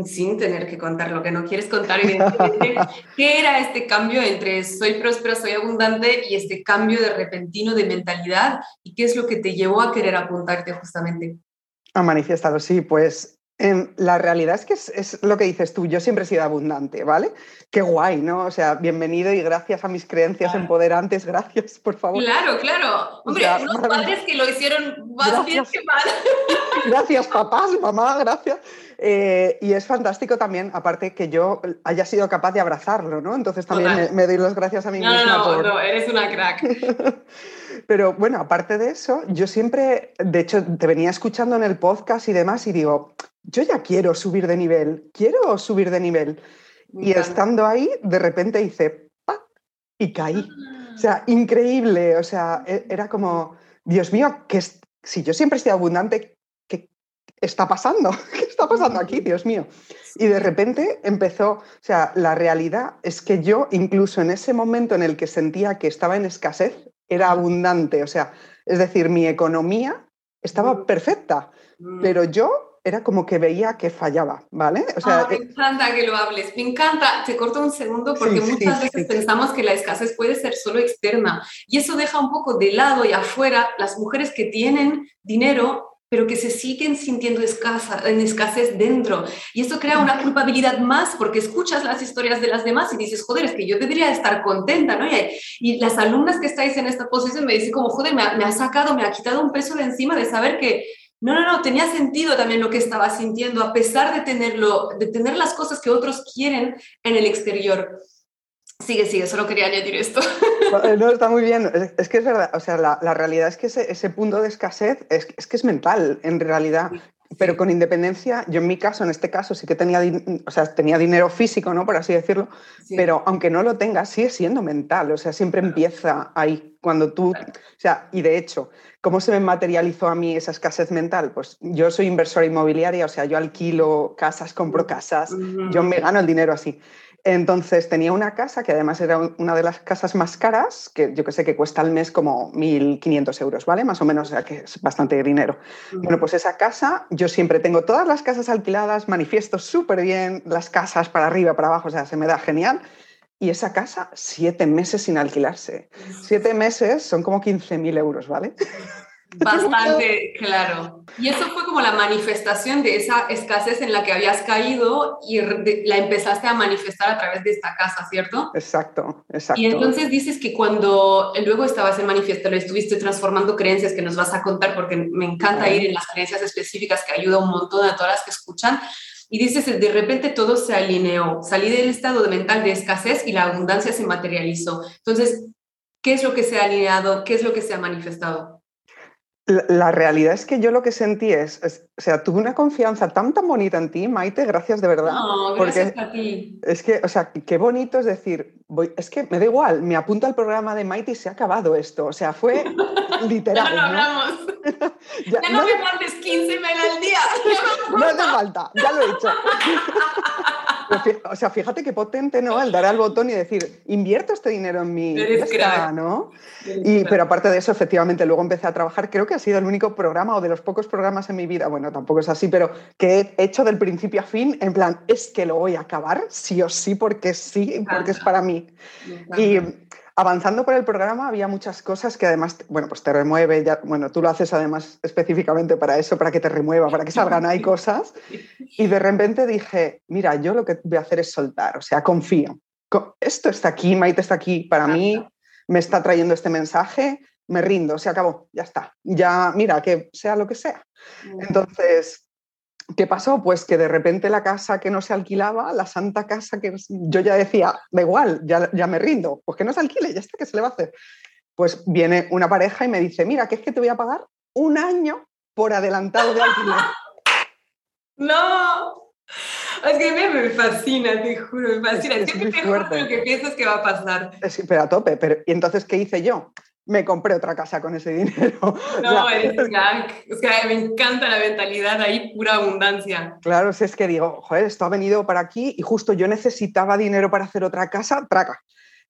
sin tener que contar lo que no quieres contar, evidentemente, ¿qué era este cambio entre soy próspera, soy abundante y este cambio de repentino de mentalidad? ¿Y qué es lo que te llevó a querer apuntarte justamente? A manifestarlo, sí, pues la realidad es que es, lo que dices tú, yo siempre he sido abundante, ¿vale? Qué guay, ¿no? O sea, bienvenido y gracias a mis creencias empoderantes, gracias, por favor. Claro, claro. Hombre, unos padres que lo hicieron más bien que mal. Gracias, papás, mamá, gracias. Eh, y es fantástico también, aparte que yo haya sido capaz de abrazarlo, ¿no? Entonces también me, doy las gracias a mí misma. No, no, no, eres una crack. Pero bueno, aparte de eso, yo siempre, de hecho, te venía escuchando en el podcast y demás y digo, yo ya quiero subir de nivel, quiero subir de nivel. y estando ahí, de repente hice, ¡pa! y caí. O sea, increíble. O sea, e, era como, Dios mío, que si yo siempre estoy abundante, ¿qué está pasando? ¿Qué está pasando aquí, Dios mío? Y de repente empezó, o sea, la realidad es que yo, incluso en ese momento en el que sentía que estaba en escasez, era abundante. O sea, es decir, mi economía estaba perfecta, mm. pero yo era como que veía que fallaba, ¿vale? O sea, ah, me encanta que lo hables, me encanta. Te corto un segundo porque muchas veces pensamos que la escasez puede ser solo externa y eso deja un poco de lado y afuera las mujeres que tienen dinero pero que se siguen sintiendo escasa, en escasez dentro. Y esto crea una culpabilidad más porque escuchas las historias de las demás y dices, joder, es que yo debería estar contenta, ¿no? Y, las alumnas que estáis en esta posición me dicen como, joder, me me ha sacado, me ha quitado un peso de encima de saber que no, no, no, tenía sentido también lo que estaba sintiendo, a pesar de, tenerlo, de tener las cosas que otros quieren en el exterior. Sigue, sigue, solo quería añadir esto. Eh, no, está muy bien. Es, que es verdad, o sea, la, realidad es que ese, punto de escasez es, que es mental, en realidad. Pero con independencia, yo en mi caso, en este caso, sí que tenía, o sea, tenía dinero físico, ¿no? Por así decirlo, pero aunque no lo tengas, sigue siendo mental, o sea, siempre empieza ahí. Cuando tú, o sea, y de hecho, ¿Cómo se me materializó a mí esa escasez mental? Pues yo soy inversora inmobiliaria, o sea, yo alquilo casas, compro casas, yo me gano el dinero así. Entonces tenía una casa que además era una de las casas más caras, que yo que sé que cuesta al mes como 1.500 euros, ¿vale? Más o menos, o sea que es bastante dinero. Bueno, pues esa casa, yo siempre tengo todas las casas alquiladas, manifiesto súper bien las casas para arriba, para abajo, o sea, se me da genial. y esa casa siete meses sin alquilarse. Siete meses son como 15.000 euros, ¿vale? Bastante claro. Y eso fue como la manifestación de esa escasez en la que habías caído y la empezaste a manifestar a través de esta casa, ¿cierto? Exacto, exacto. Y entonces dices que cuando luego estabas en manifiesto, lo estuviste transformando creencias que nos vas a contar porque me encanta ir en las creencias específicas que ayuda un montón a todas las que escuchan. Y dices, de repente todo se alineó, salí del estado mental de escasez y la abundancia se materializó. Entonces, ¿qué es lo que se ha alineado? ¿Qué es lo que se ha manifestado? La, realidad es que yo lo que sentí es, o sea, tuve una confianza tan tan bonita en ti, Maite, gracias de verdad. No, gracias a ti. Es que, o sea, qué bonito es decir, voy, es que me da igual, me apunto al programa de Maite y se ha acabado esto. O sea, fue literal. ya no hablamos. ya, no, me mandes 15 mail al día. no hace falta, ya lo he hecho. o sea, fíjate qué potente, ¿no? El dar al botón y decir, invierto este dinero en mí. ¿no? Y, pero aparte de eso, efectivamente, luego empecé a trabajar. Creo que ha sido el único programa o de los pocos programas en mi vida, bueno, tampoco es así, pero que he hecho del principio a fin, en plan, es que lo voy a acabar, sí o sí, porque sí, porque es para mí. Y avanzando por el programa había muchas cosas que además, bueno, pues te remueve, ya, bueno, tú lo haces además específicamente para eso, para que te remueva, para que salgan ahí cosas. Y de repente dije, mira, yo lo que voy a hacer es soltar, o sea, confío. Esto está aquí, Maite está aquí para mí, me está trayendo este mensaje, me rindo, se acabó, ya está. Ya, mira, que sea lo que sea. Entonces, ¿Qué pasó? Pues que de repente la casa que no se alquilaba, la santa casa que yo ya decía, da igual, ya, ya me rindo, pues que no se alquile, ya está, ¿qué se le va a hacer? Pues viene una pareja y me dice, mira, que es que te voy a pagar un año por adelantado de alquiler. ¡No! Es que me, fascina, te juro, me fascina. Es, muy fuerte. lo que piensas que va a pasar. pero a tope. Pero, ¿Y entonces qué hice yo? Me compré otra casa con ese dinero. No, eres O sea, me encanta la mentalidad ahí, pura abundancia. Claro, si es que digo, joder, esto ha venido para aquí y justo yo necesitaba dinero para hacer otra casa, traca.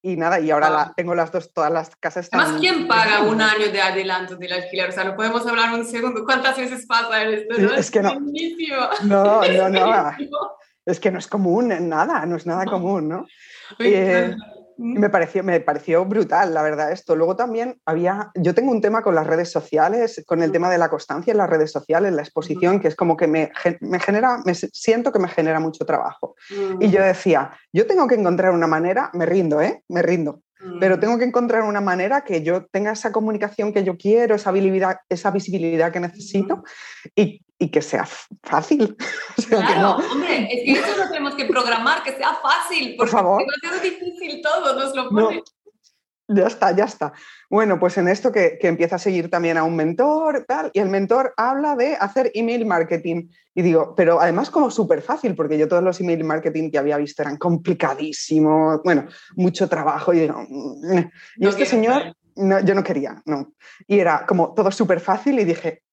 Y nada, y ahora la, tengo las dos, todas las casas. Además, ¿quién paga un año de adelanto del alquiler? O sea, no podemos hablar un segundo. ¿Cuántas veces pasa esto? ¿no? Es, que no. No, no, no. Es que no es común, nada, no es nada común, ¿no? Me pareció, me pareció brutal, la verdad, esto. Luego también había, yo tengo un tema con las redes sociales, con el tema de la constancia en las redes sociales, la exposición, que es como que me, me genera, me siento que me genera mucho trabajo. Y yo decía, yo tengo que encontrar una manera, me rindo, ¿eh? Me rindo. Pero tengo que encontrar una manera que yo tenga esa comunicación que yo quiero, esa visibilidad, esa visibilidad que necesito y, y que sea fácil. claro, hombre, es que eso lo tenemos que programar, que sea fácil. Por favor. Es difícil todo, nos lo pone. Ya está, ya está. Bueno, pues en esto que, que, empieza a seguir también a un mentor, tal, y el mentor habla de hacer email marketing. Y digo, pero además como súper fácil, porque yo todos los email marketing que había visto eran complicadísimos, bueno, mucho trabajo. Y digo, mm, y este señor, no, yo no quería, no. Y era como todo súper fácil y dije,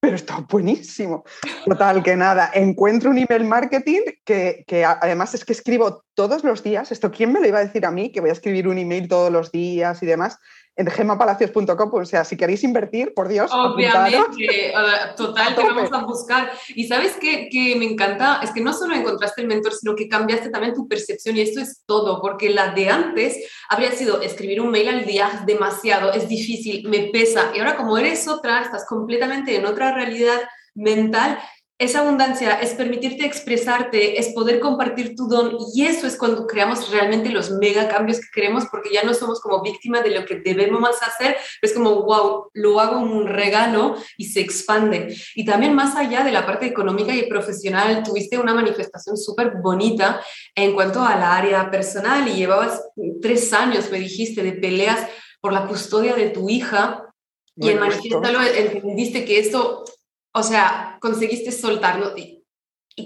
pero está buenísimo. Total, que nada, encuentro un email marketing que, que, además es que escribo todos los días. Esto, ¿quién me lo iba a decir a mí? Que voy a escribir un email todos los días y demás en gemapalacios.com, o sea, si queréis invertir, por Dios. Obviamente, total, te vamos a buscar. Y sabes qué, que me encanta, es que no solo encontraste el mentor, sino que cambiaste también tu percepción y esto es todo, porque la de antes habría sido escribir un mail al día demasiado, es difícil, me pesa. Y ahora como eres otra, estás completamente en otra realidad mental esa abundancia es permitirte expresarte, es poder compartir tu don y eso es cuando creamos realmente los mega cambios que queremos porque ya no somos como víctimas de lo que debemos más hacer, es como, wow, lo hago como un regalo y se expande. Y también más allá de la parte económica y profesional, tuviste una manifestación súper bonita en cuanto a la área personal y llevabas tres años, me dijiste, de peleas por la custodia de tu hija. y en Manifiéstalo entendiste que esto o sea, conseguiste soltarlo. ¿Y,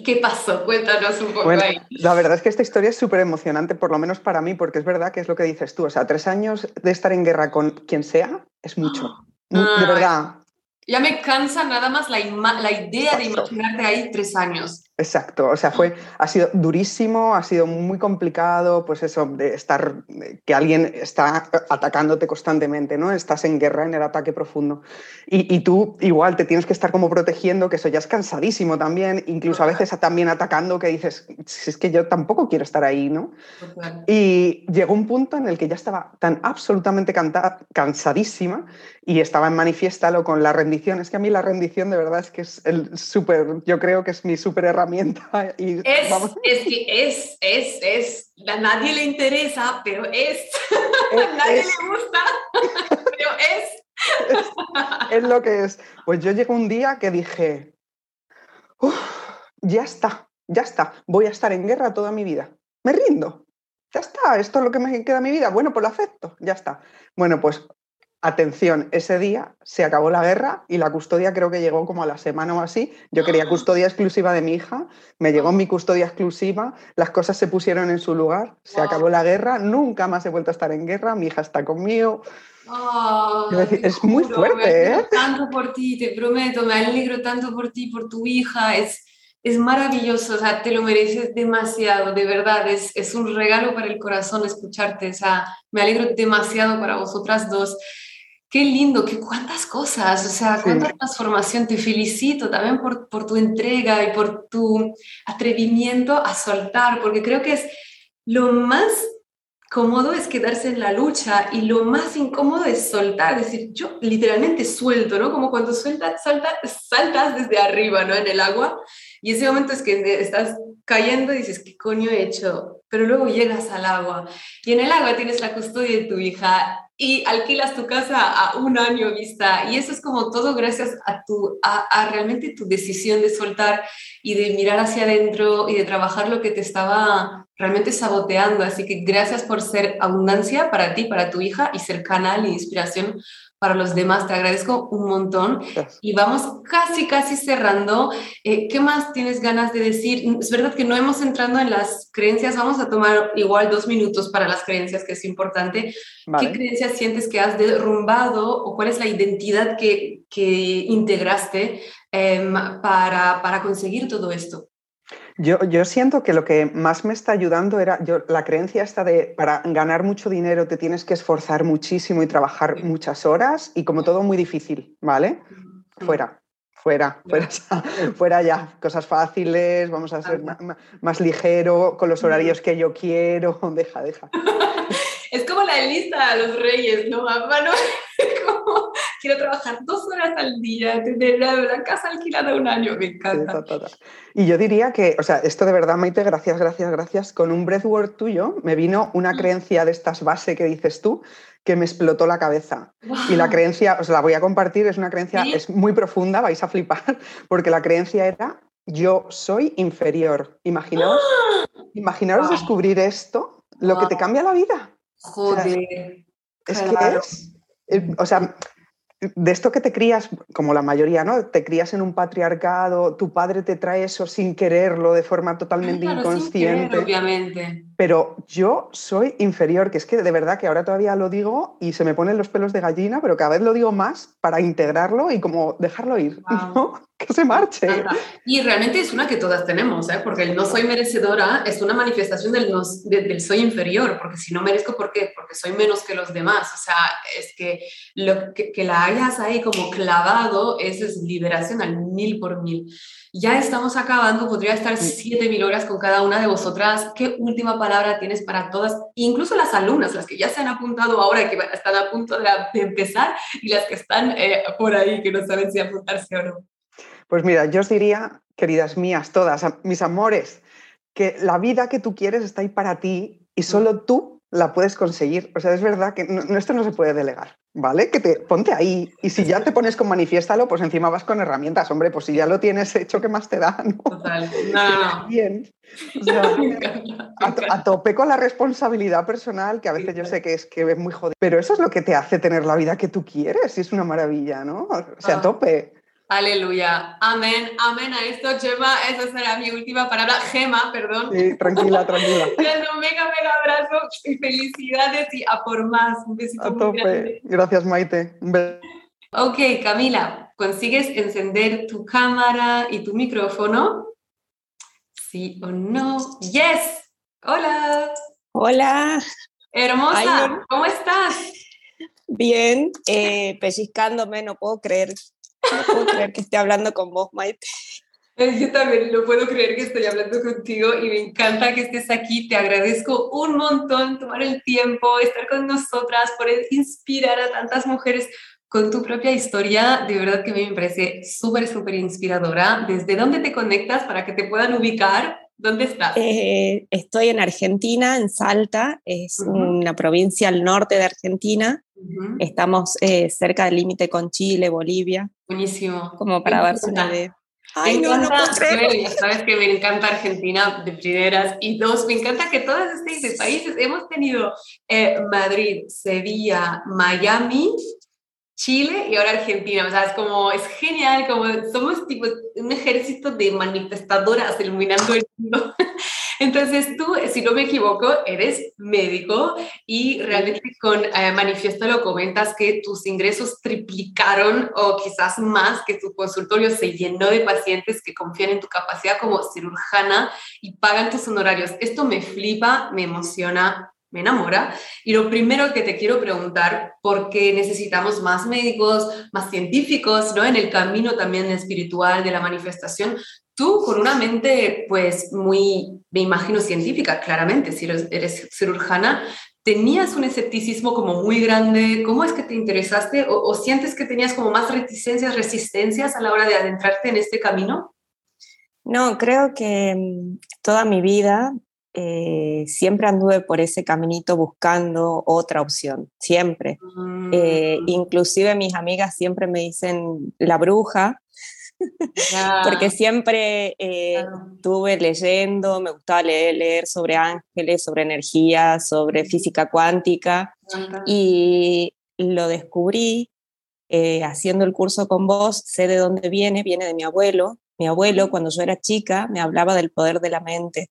qué pasó? Cuéntanos un poco ahí. La verdad es que esta historia es súper emocionante, por lo menos para mí, porque es verdad que es lo que dices tú. O sea, tres años de estar en guerra con quien sea es mucho. Ah, de verdad. Ya me cansa nada más la, la idea de imaginarte ahí tres años. Exacto, o sea, fue, ha sido durísimo, ha sido muy complicado, pues eso, de estar, que alguien está atacándote constantemente, ¿no? Estás en guerra, en el ataque profundo. Y, tú igual te tienes que estar como protegiendo, que eso ya es cansadísimo también, incluso a veces también atacando, que dices, si es que yo tampoco quiero estar ahí, ¿no? Y llegó un punto en el que ya estaba tan absolutamente cansadísima y estaba en manifiéstalo con la rendición. Es que a mí la rendición de verdad es que es el súper, yo creo que es mi súper herramienta. Y es, es que es, es, es, a nadie le interesa, pero es, a nadie le gusta, pero es. es. lo que es. Pues yo llegué un día que dije, ya está, ya está, voy a estar en guerra toda mi vida. Me rindo. Ya está, esto es lo que me queda de mi vida. Bueno, pues lo acepto, ya está. Bueno, pues Atención, ese día se acabó la guerra y la custodia creo que llegó como a la semana o así. Yo quería custodia exclusiva de mi hija, me llegó mi custodia exclusiva, las cosas se pusieron en su lugar, se acabó la guerra, nunca más he vuelto a estar en guerra, mi hija está conmigo. es muy fuerte, ¿eh? tanto por ti, te prometo, me alegro tanto por ti, por tu hija, es, es maravilloso, o sea, te lo mereces demasiado, de verdad, es, es un regalo para el corazón escucharte, o sea, me alegro demasiado para vosotras dos. Qué lindo, qué cuántas cosas, o sea, cuánta transformación. Te felicito también por, por tu entrega y por tu atrevimiento a soltar, porque creo que es lo más cómodo es quedarse en la lucha y lo más incómodo es soltar, es decir, yo literalmente suelto, ¿no? Como cuando sueltas, saltas, saltas desde arriba, ¿no? En el agua y ese momento es que estás cayendo y dices, ¿qué coño he hecho? Pero luego llegas al agua y en el agua tienes la custodia de tu hija y alquilas tu casa a un año vista. Y eso es como todo gracias a, tu, a, realmente tu decisión de soltar y de mirar hacia adentro y de trabajar lo que te estaba realmente saboteando. Así que gracias por ser abundancia para ti, para tu hija y ser canal e inspiración para los demás. Te agradezco un montón. Y vamos casi, casi cerrando. Eh, ¿Qué más tienes ganas de decir? Es verdad que no hemos entrado en las creencias. Vamos a tomar igual dos minutos para las creencias, que es importante. ¿Qué creencias sientes que has derrumbado o cuál es la identidad que, que integraste em, para, para conseguir todo esto? Yo, yo, siento que lo que más me está ayudando era yo, la creencia esta de para ganar mucho dinero te tienes que esforzar muchísimo y trabajar muchas horas y como todo muy difícil, ¿vale? Fuera, fuera, fuera, fuera ya. Cosas fáciles, vamos a ser más, ligero, con los horarios que yo quiero, deja, deja. La lista de los reyes, ¿no? Mamá, no como, quiero trabajar dos horas al día, tener la, casa alquilada un año, me encanta. y yo diría que, o sea, esto de verdad, Maite, gracias, gracias, gracias. Con un breathwork tuyo me vino una mm. creencia de estas base que dices tú que me explotó la cabeza. Y la creencia, os la voy a compartir, es una creencia, es muy profunda, vais a flipar, porque la creencia era yo soy inferior. Imaginaos, imaginaos descubrir esto, lo que te cambia la vida. Joder. es que es, eh, o sea, de esto que te crías, como la mayoría, ¿no? Te crías en un patriarcado, tu padre te trae eso sin quererlo, de forma totalmente inconsciente. obviamente. Pero yo soy inferior, que es que de verdad que ahora todavía lo digo y se me ponen los pelos de gallina, pero cada vez lo digo más para integrarlo y como dejarlo ir, ¿no? Que se marche. Y realmente es una que todas tenemos, ¿eh? Porque el no soy merecedora es una manifestación del, del soy inferior, porque si no merezco, ¿por qué? Porque soy menos que los demás. O sea, es que, lo, que, que la hayas ahí como clavado, eso es liberación al mil por mil. Ya estamos acabando, podría estar siete mil horas con cada una de vosotras. ¿Qué última palabra tienes para todas? Incluso las alumnas, las que ya se han apuntado ahora, que están a punto de, empezar, y las que están eh, por ahí, que no saben si apuntarse o no. Pues mira, yo os diría, queridas mías, todas, mis amores, que la vida que tú quieres está ahí para ti y solo tú la puedes conseguir. O sea, es verdad que esto no se puede delegar, ¿vale? Que te ponte ahí y si ya te pones con manifiéstalo, pues encima vas con herramientas, hombre, pues si ya lo tienes hecho, ¿qué más te da? ¿no? Total. No, Bien. a, tope con la responsabilidad personal, que a veces yo sé que es que es muy jodido, pero eso es lo que te hace tener la vida que tú quieres y es una maravilla, ¿no? O sea, a ah. tope. Aleluya. Amén, amén a esto, Gemma. Esa será mi última palabra. Gema, perdón. Sí, tranquila, tranquila. un mega, mega abrazo y felicidades y a por más. Un besito a tope. Gracias, Maite. Ok, Camila, ¿consigues encender tu cámara y tu micrófono? ¿Sí o no? Yes. Hola. Hola. Hermosa. ¿Cómo estás? Bien, eh, pellizcándome, no puedo creer, no puedo creer que esté hablando con vos, Maite. Yo también no puedo creer que estoy hablando contigo y me encanta que estés aquí. Te agradezco un montón tomar el tiempo, estar con nosotras, por inspirar a tantas mujeres con tu propia historia. De verdad que a mí me parece súper, súper inspiradora. ¿Desde dónde te conectas para que te puedan ubicar? ¿Dónde estás? Eh, estoy en Argentina, en Salta, es una provincia al norte de Argentina. Estamos eh, cerca del límite con Chile, Bolivia. Buenísimo. Como para idea. Ay, no, no puedo creer. Sabes que me encanta Argentina de primeras. Y dos, me encanta que todos estos países hemos tenido eh, Madrid, Sevilla, Miami, Chile y ahora Argentina. O sea, es como, es genial, como somos tipo un ejército de manifestadoras iluminando el mundo. Entonces tú, si no me equivoco, eres médico y realmente con eh, Manifiesto lo comentas que tus ingresos triplicaron o quizás más, que tu consultorio se llenó de pacientes que confían en tu capacidad como cirujana y pagan tus honorarios. Esto me flipa, me emociona, me enamora. Y lo primero que te quiero preguntar, ¿por qué necesitamos más médicos, más científicos, ¿no? En el camino también espiritual de la manifestación, Tú con una mente pues muy, me imagino, científica, claramente, si eres, cirujana, ¿tenías un escepticismo como muy grande? ¿Cómo es que te interesaste o, sientes que tenías como más reticencias, resistencias a la hora de adentrarte en este camino? No, creo que mm, toda mi vida eh, siempre anduve por ese caminito buscando otra opción, siempre. Eh, mm. inclusive mis amigas siempre me dicen la bruja, porque siempre eh, estuve leyendo, me gustaba leer, leer, sobre ángeles, sobre energía, sobre física cuántica y lo descubrí eh, haciendo el curso con vos, sé de dónde viene, viene de mi abuelo. Mi abuelo cuando yo era chica me hablaba del poder de la mente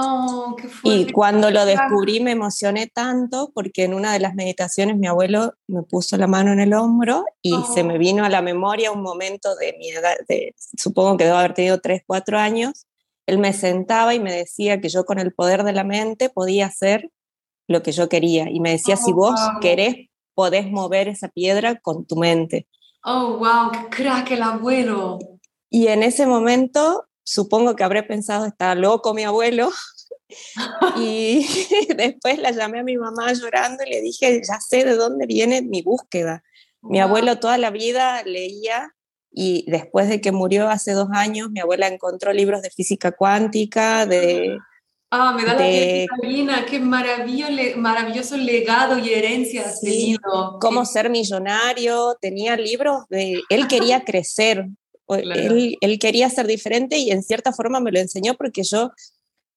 Oh, y cuando lo descubrí me emocioné tanto porque en una de las meditaciones mi abuelo me puso la mano en el hombro y se me oh. vino a la memoria un momento de mi edad, de, supongo que debo haber tenido 3, 4 años. Él me sentaba y me decía que yo con el poder de la mente podía hacer lo que yo quería. Y me decía, si oh, vos querés, podés mover esa piedra con tu mente. Oh, wow, qué crack el abuelo. Y en ese momento supongo que habré pensado, está loco mi abuelo. y después la llamé a mi mamá llorando y le dije, ya sé de dónde viene mi búsqueda. Mi abuelo toda la vida leía y después de que murió hace dos años, mi abuela encontró libros de física cuántica, de... Ah, me da de, la qué maravilloso legado y herencia has tenido. Cómo ser millonario, tenía libros de... Él quería crecer, él, quería ser diferente y en cierta forma me lo enseñó porque yo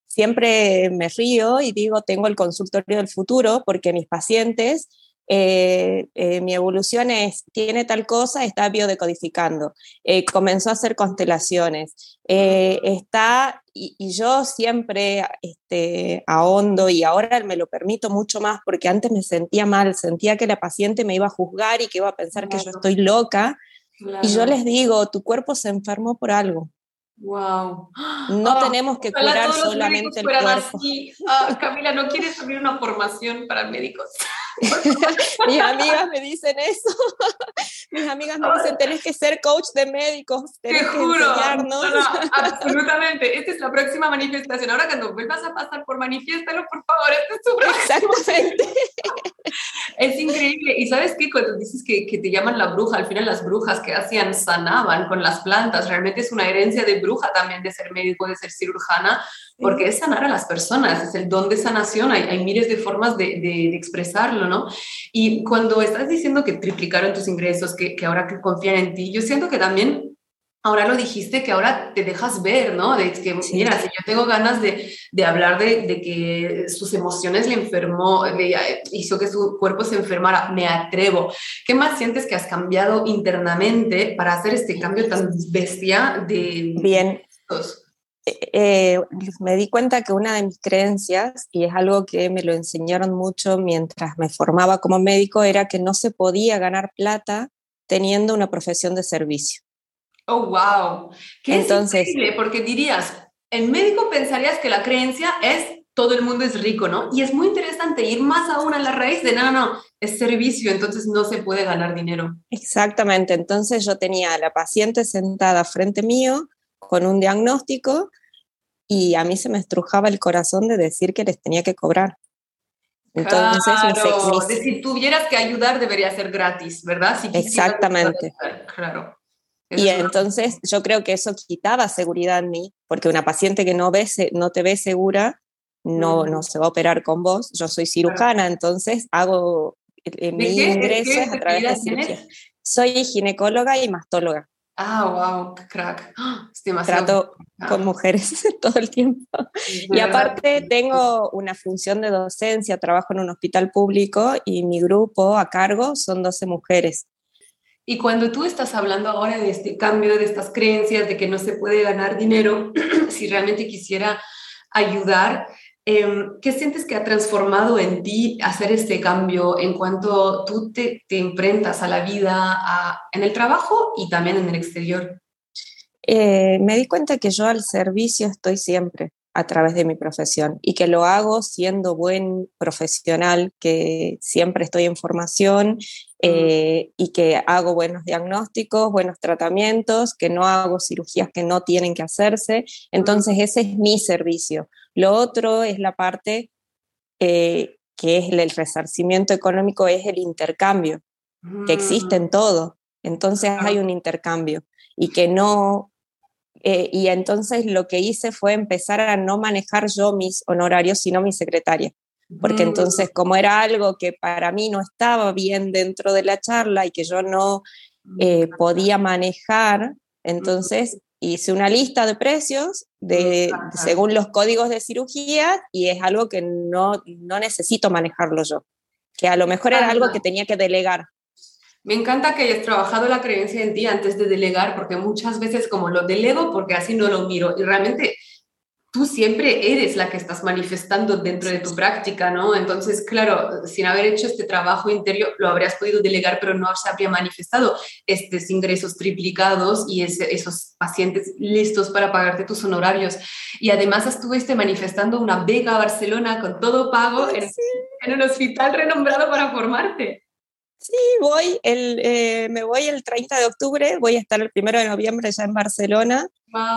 siempre me río y digo, tengo el consultorio del futuro porque mis pacientes, eh, eh, mi evolución es, tiene tal cosa, está biodecodificando, eh, comenzó a hacer constelaciones, está, y, yo siempre este, ahondo y ahora me lo permito mucho más porque antes me sentía mal, sentía que la paciente me iba a juzgar y que iba a pensar que yo estoy loca y yo les digo, tu cuerpo se enfermó por algo. Wow. No ah, tenemos que curar solamente el cuerpo. Ah, Camila, ¿no quieres abrir una formación para médicos? Mis amigas me dicen eso. Mis amigas me dicen, tenés que ser coach de médicos, tenés Te juro. que enseñarnos. absolutamente. Esta es la próxima manifestación. Ahora cuando vuelvas a pasar por manifiéstalo, por favor. Este es tu Exactamente. Es increíble. Y sabes qué, cuando dices que, que, te llaman la bruja, al final las brujas que hacían sanaban con las plantas. Realmente es una herencia de bruja también de ser médico, de ser cirujana, porque es sanar a las personas, es el don de sanación. Hay, hay miles de formas de, de, expresarlo, ¿no? Y cuando estás diciendo que triplicaron tus ingresos, que, que ahora que confían en ti, yo siento que también ahora lo dijiste, que ahora te dejas ver, ¿no? De que, mira, si yo tengo ganas de, de hablar de, de, que sus emociones le enfermó, le hizo que su cuerpo se enfermara, me atrevo. ¿Qué más sientes que has cambiado internamente para hacer este cambio tan bestia de... Bien. Eh, eh, me di cuenta que una de mis creencias, y es algo que me lo enseñaron mucho mientras me formaba como médico, era que no se podía ganar plata teniendo una profesión de servicio. Oh, wow. Qué Entonces, increíble, porque dirías, el médico pensarías que la creencia es todo el mundo es rico, ¿no? Y es muy interesante ir más aún a la raíz de, no, no, no, es servicio, entonces no se puede ganar dinero. Exactamente, entonces yo tenía a la paciente sentada frente mío con un diagnóstico y a mí se me estrujaba el corazón de decir que les tenía que cobrar. Entonces, claro, si tuvieras que ayudar debería ser gratis, ¿verdad? Exactamente. Claro. y entonces yo creo que eso quitaba seguridad en mí, porque una paciente que no, ve, no te ve segura no, no se va a operar con vos. Yo soy cirujana, entonces hago mi ingreso a través de cirugía. Soy ginecóloga y mastóloga. Ah, wow, qué crack. Trato con mujeres todo el tiempo. Y aparte tengo una función de docencia, trabajo en un hospital público y mi grupo a cargo son 12 mujeres. Y cuando tú estás hablando ahora de este cambio, de estas creencias, de que no se puede ganar dinero, si realmente quisiera ayudar, Em, ¿Qué sientes que ha transformado en ti hacer este cambio en cuanto tú te, te enfrentas a la vida en el trabajo y también en el exterior? Eh, me di cuenta que yo al servicio estoy siempre a través de mi profesión y que lo hago siendo buen profesional, que siempre estoy en formación eh, y que hago buenos diagnósticos, buenos tratamientos, que no hago cirugías que no tienen que hacerse. Entonces ese es mi servicio. Lo otro es la parte eh, que es el resarcimiento económico, es el intercambio, que existe en mm. todo. Entonces hay un intercambio y que no... Eh, y entonces lo que hice fue empezar a no manejar yo mis honorarios, sino mi secretaria. Porque mm. entonces, como era algo que para mí no estaba bien dentro de la charla y que yo no eh, podía manejar, entonces hice una lista de precios de, según los códigos de cirugía y es algo que no, no necesito manejarlo yo, que a lo mejor era algo que tenía que delegar. Me encanta que hayas trabajado la creencia en ti antes de delegar, porque muchas veces como lo delego porque así no lo miro y realmente tú siempre eres la que estás manifestando dentro de tu práctica, ¿no? Entonces, claro, sin haber hecho este trabajo interior, lo habrías podido delegar, pero no se habría manifestado estos ingresos triplicados y esos pacientes listos para pagarte tus honorarios. Y además estuviste manifestando una beca a Barcelona con todo pago en, un hospital renombrado para formarte. Sí, voy el, eh, me voy el 30 de octubre, voy a estar el 1 de noviembre ya en Barcelona.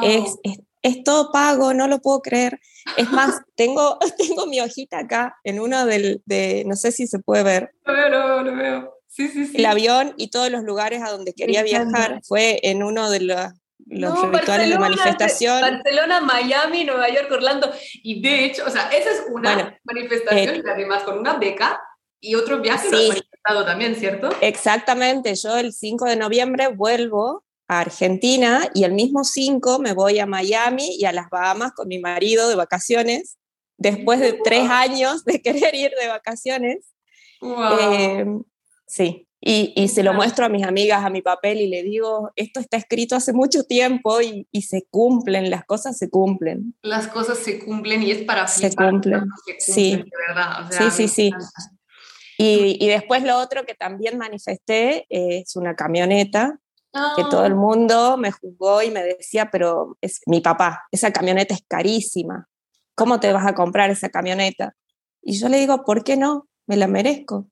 Es, es todo pago, no lo puedo creer. Es más, tengo, tengo mi hojita acá en uno del, de, no sé si se puede ver. Lo veo, lo veo, veo. Sí, sí, sí. El avión y todos los lugares a donde quería viajar fue en uno de los, los rituales de manifestación. Barcelona, Miami, Nueva York, Orlando. Y de hecho, o sea, esa es una manifestación, eh, además con una beca y otro viaje sí, manifestado también, ¿cierto? Exactamente. Yo el 5 de noviembre vuelvo a Argentina y el mismo 5 me voy a Miami y a las Bahamas con mi marido de vacaciones, después de tres años de querer ir de vacaciones. Em, sí, y, y, se lo muestro a mis amigas, a mi papel y le digo, esto está escrito hace mucho tiempo y, y se cumplen, las cosas se cumplen. Las cosas se cumplen y es para Se cumplen, sí. sí, sí, sí. Y, y, después lo otro que también manifesté es una camioneta que todo el mundo me juzgó y me decía, pero es mi papá, esa camioneta es carísima, ¿cómo te vas a comprar esa camioneta? Y yo le digo, ¿por qué no? Me la merezco.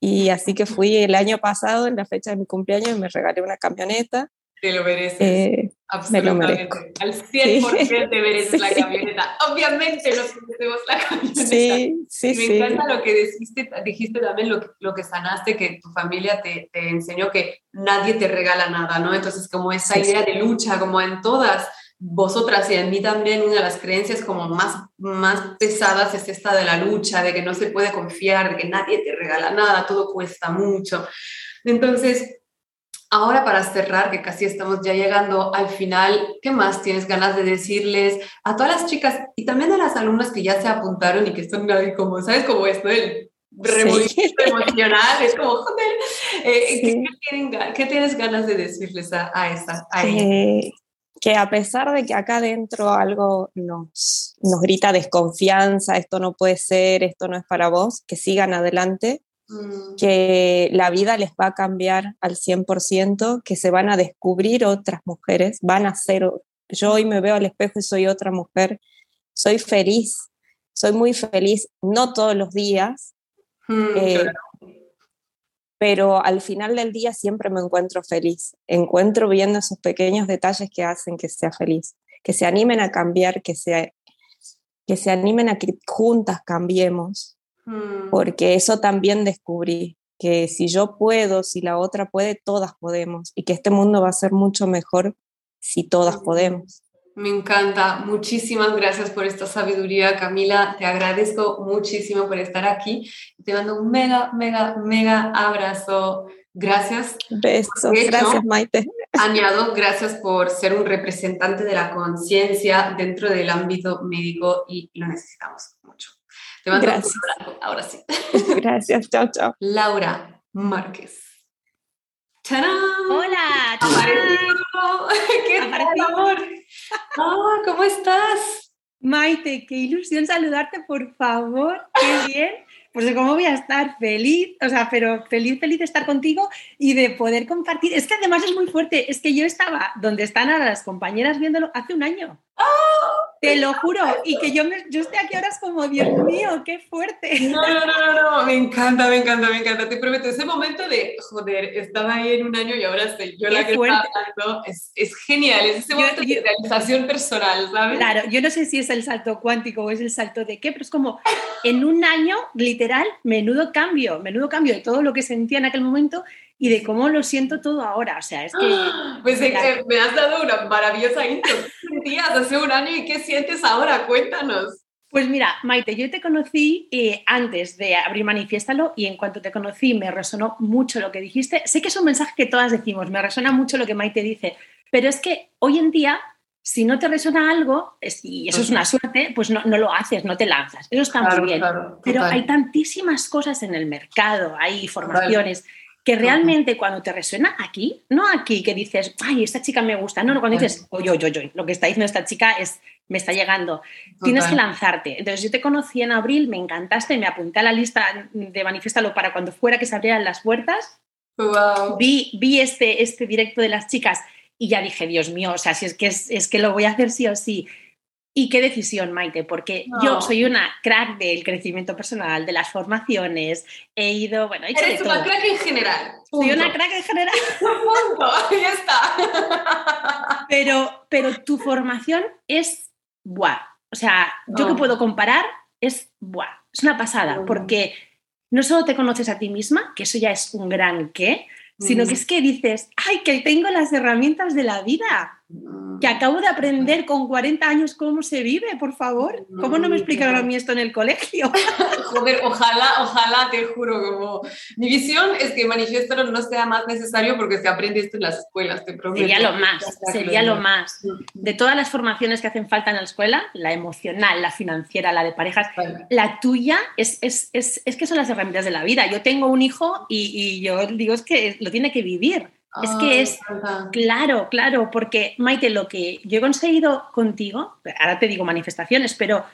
Y así que fui el año pasado, en la fecha de mi cumpleaños, y me regalé una camioneta te lo mereces. Eh, absolutamente. Al 100% te mereces la camioneta. Obviamente nos merecemos la camioneta. Sí, sí, Me encanta lo que dijiste, dijiste también, lo, lo que sanaste, que tu familia te, te, enseñó que nadie te regala nada, ¿no? Entonces, como esa idea de lucha, como en todas vosotras y en mí también, una de las creencias como más, más pesadas es esta de la lucha, de que no se puede confiar, de que nadie te regala nada, todo cuesta mucho. Entonces, Ahora para cerrar, que casi estamos ya llegando al final, ¿qué más tienes ganas de decirles a todas las chicas y también a las alumnas que ya se apuntaron y que están ahí como, ¿sabes? Como esto del revolución emocional, es como, joder, eh, ¿qué, tienes ganas de decirles a, a? Eh, que a pesar de que acá adentro algo nos, nos grita desconfianza, esto no puede ser, esto no es para vos, que sigan adelante, Mm. que la vida les va a cambiar al 100%, que se van a descubrir otras mujeres, van a ser yo hoy me veo al espejo y soy otra mujer, soy feliz, soy muy feliz, no todos los días, mm, eh, pero al final del día siempre me encuentro feliz, encuentro viendo esos pequeños detalles que hacen que sea feliz, que se animen a cambiar, que se, que se animen a que juntas cambiemos, mm. porque eso también descubrí, que si yo puedo, si la otra puede, todas podemos, y que este mundo va a ser mucho mejor si todas podemos. Me encanta. Muchísimas gracias por esta sabiduría, Camila. Te agradezco muchísimo por estar aquí. Te mando un mega, mega, mega abrazo. Gracias. Besos. gracias, Maite. Añado, gracias por ser un representante de la conciencia dentro del ámbito médico y lo necesitamos mucho. Te mando gracias. un abrazo. Ahora sí. Gracias. Chao, chao. Laura Márquez. Hola, ¡Qué amor! Ah, ¿Cómo estás? Maite, qué ilusión saludarte, por favor. Qué bien. Pues cómo voy a estar feliz, o sea, pero feliz, feliz de estar contigo y de poder compartir. Es que además es muy fuerte, es que yo estaba donde están ahora las compañeras viéndolo hace un año. ¡Oh! Te lo juro. Y que yo, me, yo estoy aquí ahora es como, Dios mío, qué fuerte. No, no, no, no, no, me encanta, me encanta, me encanta. Te prometo, ese momento de, joder, estaba ahí en un año y ahora estoy yo la que está hablando. Es, es, genial, es ese momento de realización personal, ¿sabes? Claro, yo no sé si es el salto cuántico o es el salto de qué, pero es como, en un año, literal, menudo cambio, menudo cambio de todo lo que sentía en aquel momento y de cómo lo siento todo ahora. O sea, es que... Pues me has dado una maravillosa intro. ¿Qué sentías hace un año y qué sientes ahora? Cuéntanos. Pues mira, Maite, yo te conocí eh, antes de abrir Manifiéstalo y en cuanto te conocí me resonó mucho lo que dijiste. Sé que es un mensaje que todas decimos, me resuena mucho lo que Maite dice, pero es que hoy en día, si no te resuena algo, y eso es una suerte, pues no, no, lo haces, no te lanzas. Eso está muy bien. pero hay tantísimas cosas en el mercado, hay formaciones que realmente cuando te resuena aquí, no aquí que dices, ay, esta chica me gusta, no, no, cuando dices, oye, oye, oye, lo que está diciendo esta chica es, me está llegando, tienes que lanzarte. Entonces yo te conocí en abril, me encantaste, me apunté a la lista de Manifiéstalo para cuando fuera que se abrieran las puertas. Vi, vi este, este directo de las chicas y ya dije, Dios mío, o sea, si es que, es, es que lo voy a hacer sí o sí. ¿Y qué decisión, Maite? Porque yo soy una crack del crecimiento personal, de las formaciones, he ido, bueno, he hecho Eres una crack en general. Soy una crack en general. Punto, ahí está. Pero, pero tu formación es buah. O sea, yo que puedo comparar es buah. Es una pasada, porque no solo te conoces a ti misma, que eso ya es un gran qué, sino que es que dices, ay, que tengo las herramientas de la vida que acabo de aprender con 40 años cómo se vive, por favor. ¿Cómo no me explicaron a mí esto en el colegio? Joder, ojalá, ojalá, te juro, como mi visión es que manifestarlo no sea más necesario porque se aprende esto en las escuelas, te prometo. Sería lo más, sería lo más. De todas las formaciones que hacen falta en la escuela, la emocional, la financiera, la de parejas, la tuya es, es, es, es, que son las herramientas de la vida. Yo tengo un hijo y, y yo digo es que lo tiene que vivir. Es que es, claro, claro, porque Maite, lo que yo he conseguido contigo, ahora te digo manifestaciones, pero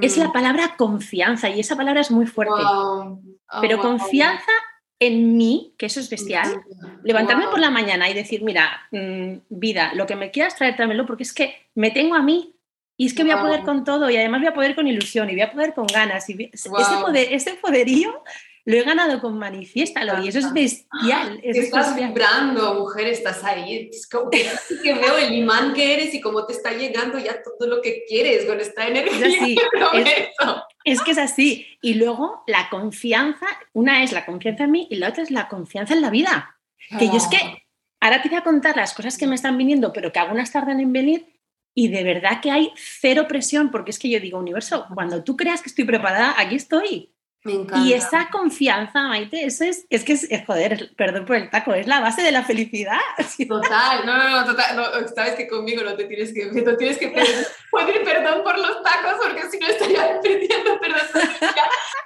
es la mm. palabra confianza y esa palabra es muy fuerte. Oh, pero confianza en mí, que eso es bestial, levantarme por la mañana y decir, mira, mm, vida, lo que me quieras traer, tráemelo, porque es que me tengo a mí y es que voy a poder con todo y además voy a poder con ilusión y voy a poder con ganas. Y ese, poder, ese poderío lo he ganado con manifiéstalo y eso es bestial. estás vibrando, mujer, estás ahí. Es como que, veo el imán que eres y cómo te está llegando ya todo lo que quieres con esta energía. Es, así, es, que es así. Y luego la confianza, una es la confianza en mí y la otra es la confianza en la vida. Que yo es que ah. ahora te voy a contar las cosas que me están viniendo, pero que algunas tardan en venir. Y de verdad que hay cero presión, porque es que yo digo, universo, cuando tú creas que estoy preparada, aquí estoy. Y esa confianza, Maite, eso es, es que es, joder, perdón por el taco, es la base de la felicidad. Total, no, no, no, total, no, sabes que conmigo no te tienes que, no tienes que pedir, perdón por los tacos porque si no estaría pidiendo perdón.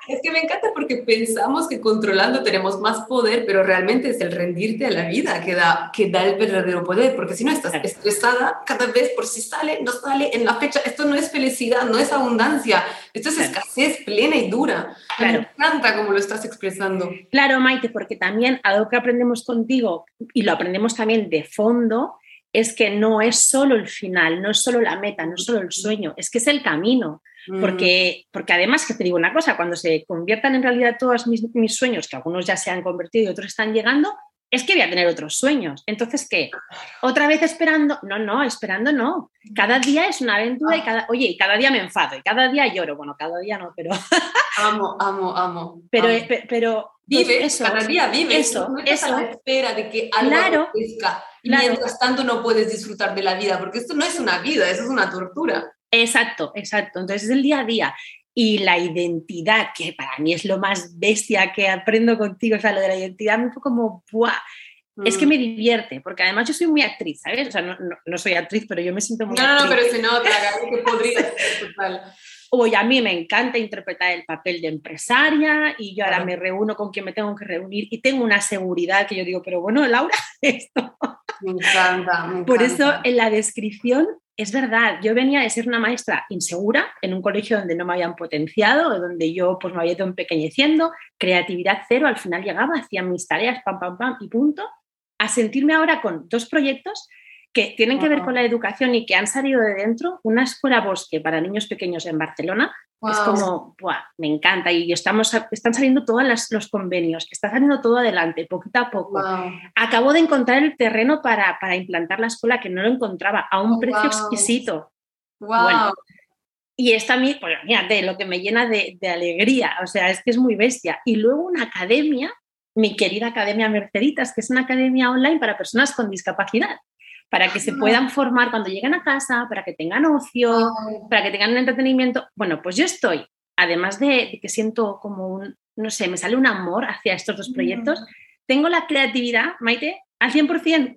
Es que me encanta porque pensamos que controlando tenemos más poder, pero realmente es el rendirte a la vida que da, que da el verdadero poder, porque si no estás estresada cada vez por si sale, no sale en la fecha, esto no es felicidad, no es abundancia, esto es escasez plena y dura. Me encanta cómo lo estás expresando. Claro, Maite, porque también algo que aprendemos contigo y lo aprendemos también de fondo es que no es solo el final, no es solo la meta, no es solo el sueño, es que es el camino. Mm. Porque, porque además que te digo una cosa, cuando se conviertan en realidad todos mis, mis sueños, que algunos ya se han convertido y otros están llegando, es que voy a tener otros sueños. Entonces, ¿qué? ¿Otra vez esperando? No, no, esperando no. Cada día es una aventura y cada, oye, y cada día me enfado y cada día lloro. Bueno, cada día no, pero... amo, amo, amo. Pero, pero pues vive, eso, cada día vive. Eso, no eso. A la espera de que algo claro, Y mientras tanto no puedes disfrutar de la vida, porque esto no es una vida, eso es una tortura. Exacto, exacto. Entonces es el día a día y la identidad, que para mí es lo más bestia que aprendo contigo, o sea, lo de la identidad me fue como, ¡buah! Es que mm. me divierte, porque además yo soy muy actriz, ¿sabes? O sea, no, no, soy actriz, pero yo me siento muy No, actriz. no, pero se nota, que podría ser total. Oye, a mí me encanta interpretar el papel de empresaria y yo ahora me reúno con quien me tengo que reunir y tengo una seguridad que yo digo, pero bueno, Laura, esto. Me encanta, me encanta. Por eso en la descripción es verdad, yo venía de ser una maestra insegura en un colegio donde no me habían potenciado, donde yo pues me había ido empequeñeciendo, creatividad cero, al final llegaba, hacía mis tareas, pam, pam, pam y punto, a sentirme ahora con dos proyectos que tienen que ver con la educación y que han salido de dentro, una escuela bosque para niños pequeños en Barcelona, es como, me encanta y estamos, están saliendo todos los convenios, está saliendo todo adelante, poquito a poco. Acabo de encontrar el terreno para, para, implantar la escuela que no lo encontraba a un oh, precio exquisito. Wow. y está a mí, pues de lo que me llena de, de, alegría, o sea, es que es muy bestia. Y luego una academia, mi querida Academia Merceditas, que es una academia online para personas con discapacidad para que se puedan formar cuando lleguen a casa, para que tengan ocio, para que tengan un entretenimiento. Bueno, pues yo estoy, además de, que siento como un, no sé, me sale un amor hacia estos dos proyectos, tengo la creatividad, Maite, al 100%.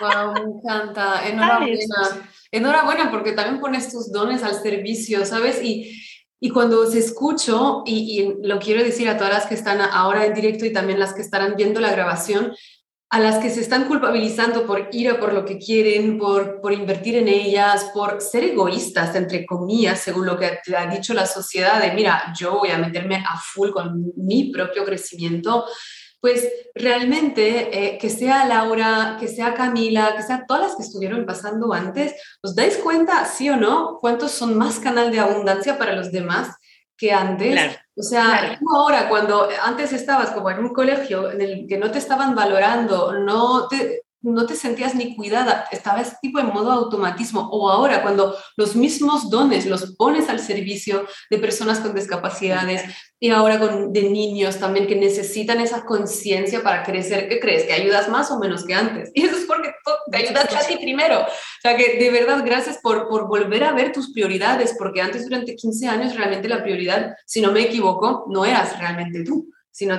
Wow, me encanta. Enhorabuena. Enhorabuena porque también pones tus dones al servicio, ¿sabes? Y, y cuando os escucho, y, y, lo quiero decir a todas las que están ahora en directo y también las que estarán viendo la grabación, a las que se están culpabilizando por ir a por lo que quieren, por, por invertir en ellas, por ser egoístas, entre comillas, según lo que ha dicho la sociedad, de mira, yo voy a meterme a full con mi propio crecimiento, pues realmente eh, que sea Laura, que sea Camila, que sea todas las que estuvieron pasando antes, ¿os dais cuenta, sí o no, cuántos son más canal de abundancia para los demás? que antes. O sea, ahora, cuando antes estabas como en un colegio en el que no te estaban valorando, no te, no te sentías ni cuidada, estabas tipo en modo automatismo. O ahora, cuando los mismos dones los pones al servicio de personas con discapacidades y ahora con, de niños también que necesitan esa conciencia para crecer, ¿qué crees? ¿Que ayudas más o menos que antes? Y eso es porque te ayudas a ti primero. O sea, que de verdad, gracias por, por volver a ver tus prioridades, porque antes durante 15 años realmente la prioridad, si no me equivoco, no eras realmente tú, sino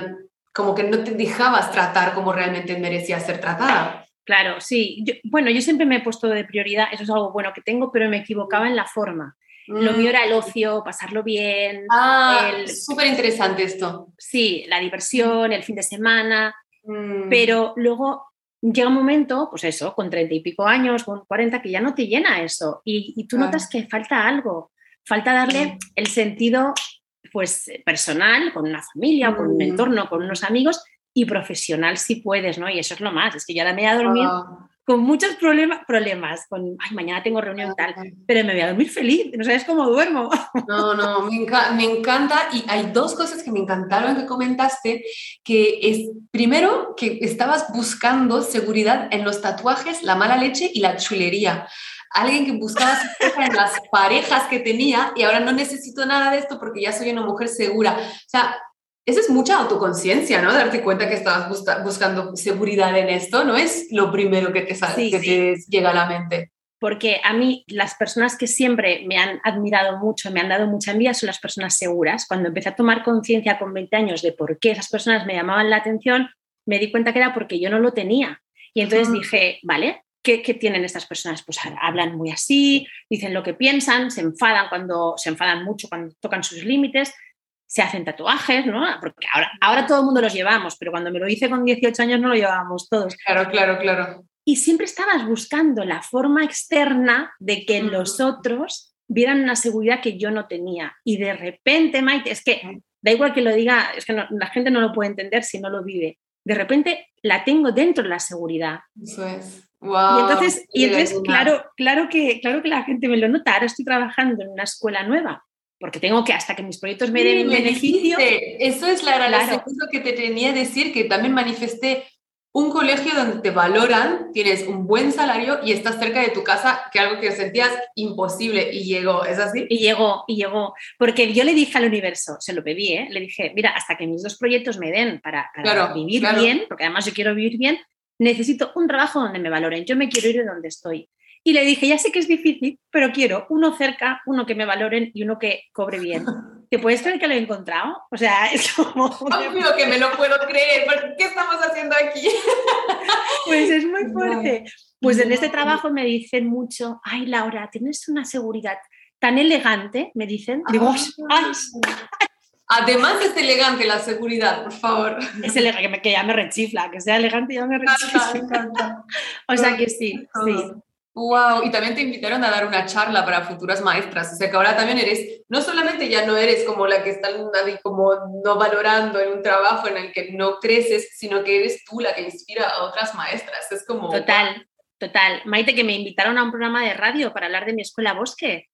como que no te dejabas tratar como realmente merecías ser tratada. Claro, sí. bueno, yo siempre me he puesto de prioridad, eso es algo bueno que tengo, pero me equivocaba en la forma. Lo mío mm. era el ocio, pasarlo bien. Ah, súper interesante esto. Sí, la diversión, el fin de semana. Mm. Pero luego llega un momento, pues eso, con treinta y pico años, con cuarenta, que ya no te llena eso. Y, tú notas que falta algo. Falta darle mm. el sentido pues personal, con una familia, con un entorno, con unos amigos, y profesional si puedes, ¿no? Y eso es lo más, es que yo ahora me voy a dormir ah. con muchos problemas, problemas, con, ay, mañana tengo reunión y tal, pero me voy a dormir feliz, no sabes cómo duermo. No, no, me, me, encanta y hay dos cosas que me encantaron que comentaste, que es, primero, que estabas buscando seguridad en los tatuajes, la mala leche y la chulería alguien que buscaba en las parejas que tenía y ahora no necesito nada de esto porque ya soy una mujer segura. O sea, esa es mucha autoconciencia, ¿no? Darte cuenta que estabas buscando seguridad en esto, no es lo primero que te, sale, que te llega a la mente. Porque a mí las personas que siempre me han admirado mucho, me han dado mucha envidia, son las personas seguras. Cuando empecé a tomar conciencia con 20 años de por qué esas personas me llamaban la atención, me di cuenta que era porque yo no lo tenía. Y entonces dije, vale, ¿Qué, ¿qué, tienen estas personas? Pues hablan muy así, dicen lo que piensan, se enfadan cuando se enfadan mucho cuando tocan sus límites, se hacen tatuajes, ¿no? Porque ahora, ahora todo el mundo los llevamos, pero cuando me lo hice con 18 años no lo llevábamos todos. Claro, claro, claro. Y siempre estabas buscando la forma externa de que los otros vieran una seguridad que yo no tenía. Y de repente, Maite, es que da igual que lo diga, es que la gente no lo puede entender si no lo vive. De repente la tengo dentro de la seguridad. Eso es. y entonces, y entonces claro, claro, que, claro que la gente me lo nota. Ahora estoy trabajando en una escuela nueva porque tengo que, hasta que mis proyectos me den beneficio. Eso es la, claro. que te tenía que decir, que también manifesté un colegio donde te valoran, tienes un buen salario y estás cerca de tu casa, que algo que sentías imposible y llegó, ¿es así? Y llegó, y llegó, porque yo le dije al universo, se lo pedí, ¿eh? le dije, mira, hasta que mis dos proyectos me den para, vivir bien, porque además yo quiero vivir bien, necesito un trabajo donde me valoren, yo me quiero ir de donde estoy. Y le dije, ya sé que es difícil, pero quiero uno cerca, uno que me valoren y uno que cobre bien. ¿Te puedes creer que lo he encontrado? O sea, es como... Obvio que me lo puedo creer, ¿qué estamos haciendo aquí? Pues es muy fuerte. Pues en este trabajo me dicen mucho, ay Laura, tienes una seguridad tan elegante, me dicen. Digo, ay. Además es elegante la seguridad, por favor. Es elegante, que, ya me rechifla, que sea elegante ya me rechifla. o sea que sí, sí. Wow, y también te invitaron a dar una charla para futuras maestras, o sea que ahora también eres, no solamente ya no eres como la que está como no valorando en un trabajo en el que no creces, sino que eres tú la que inspira a otras maestras, es como... Total, total. Maite, que me invitaron a un programa de radio para hablar de mi escuela Bosque.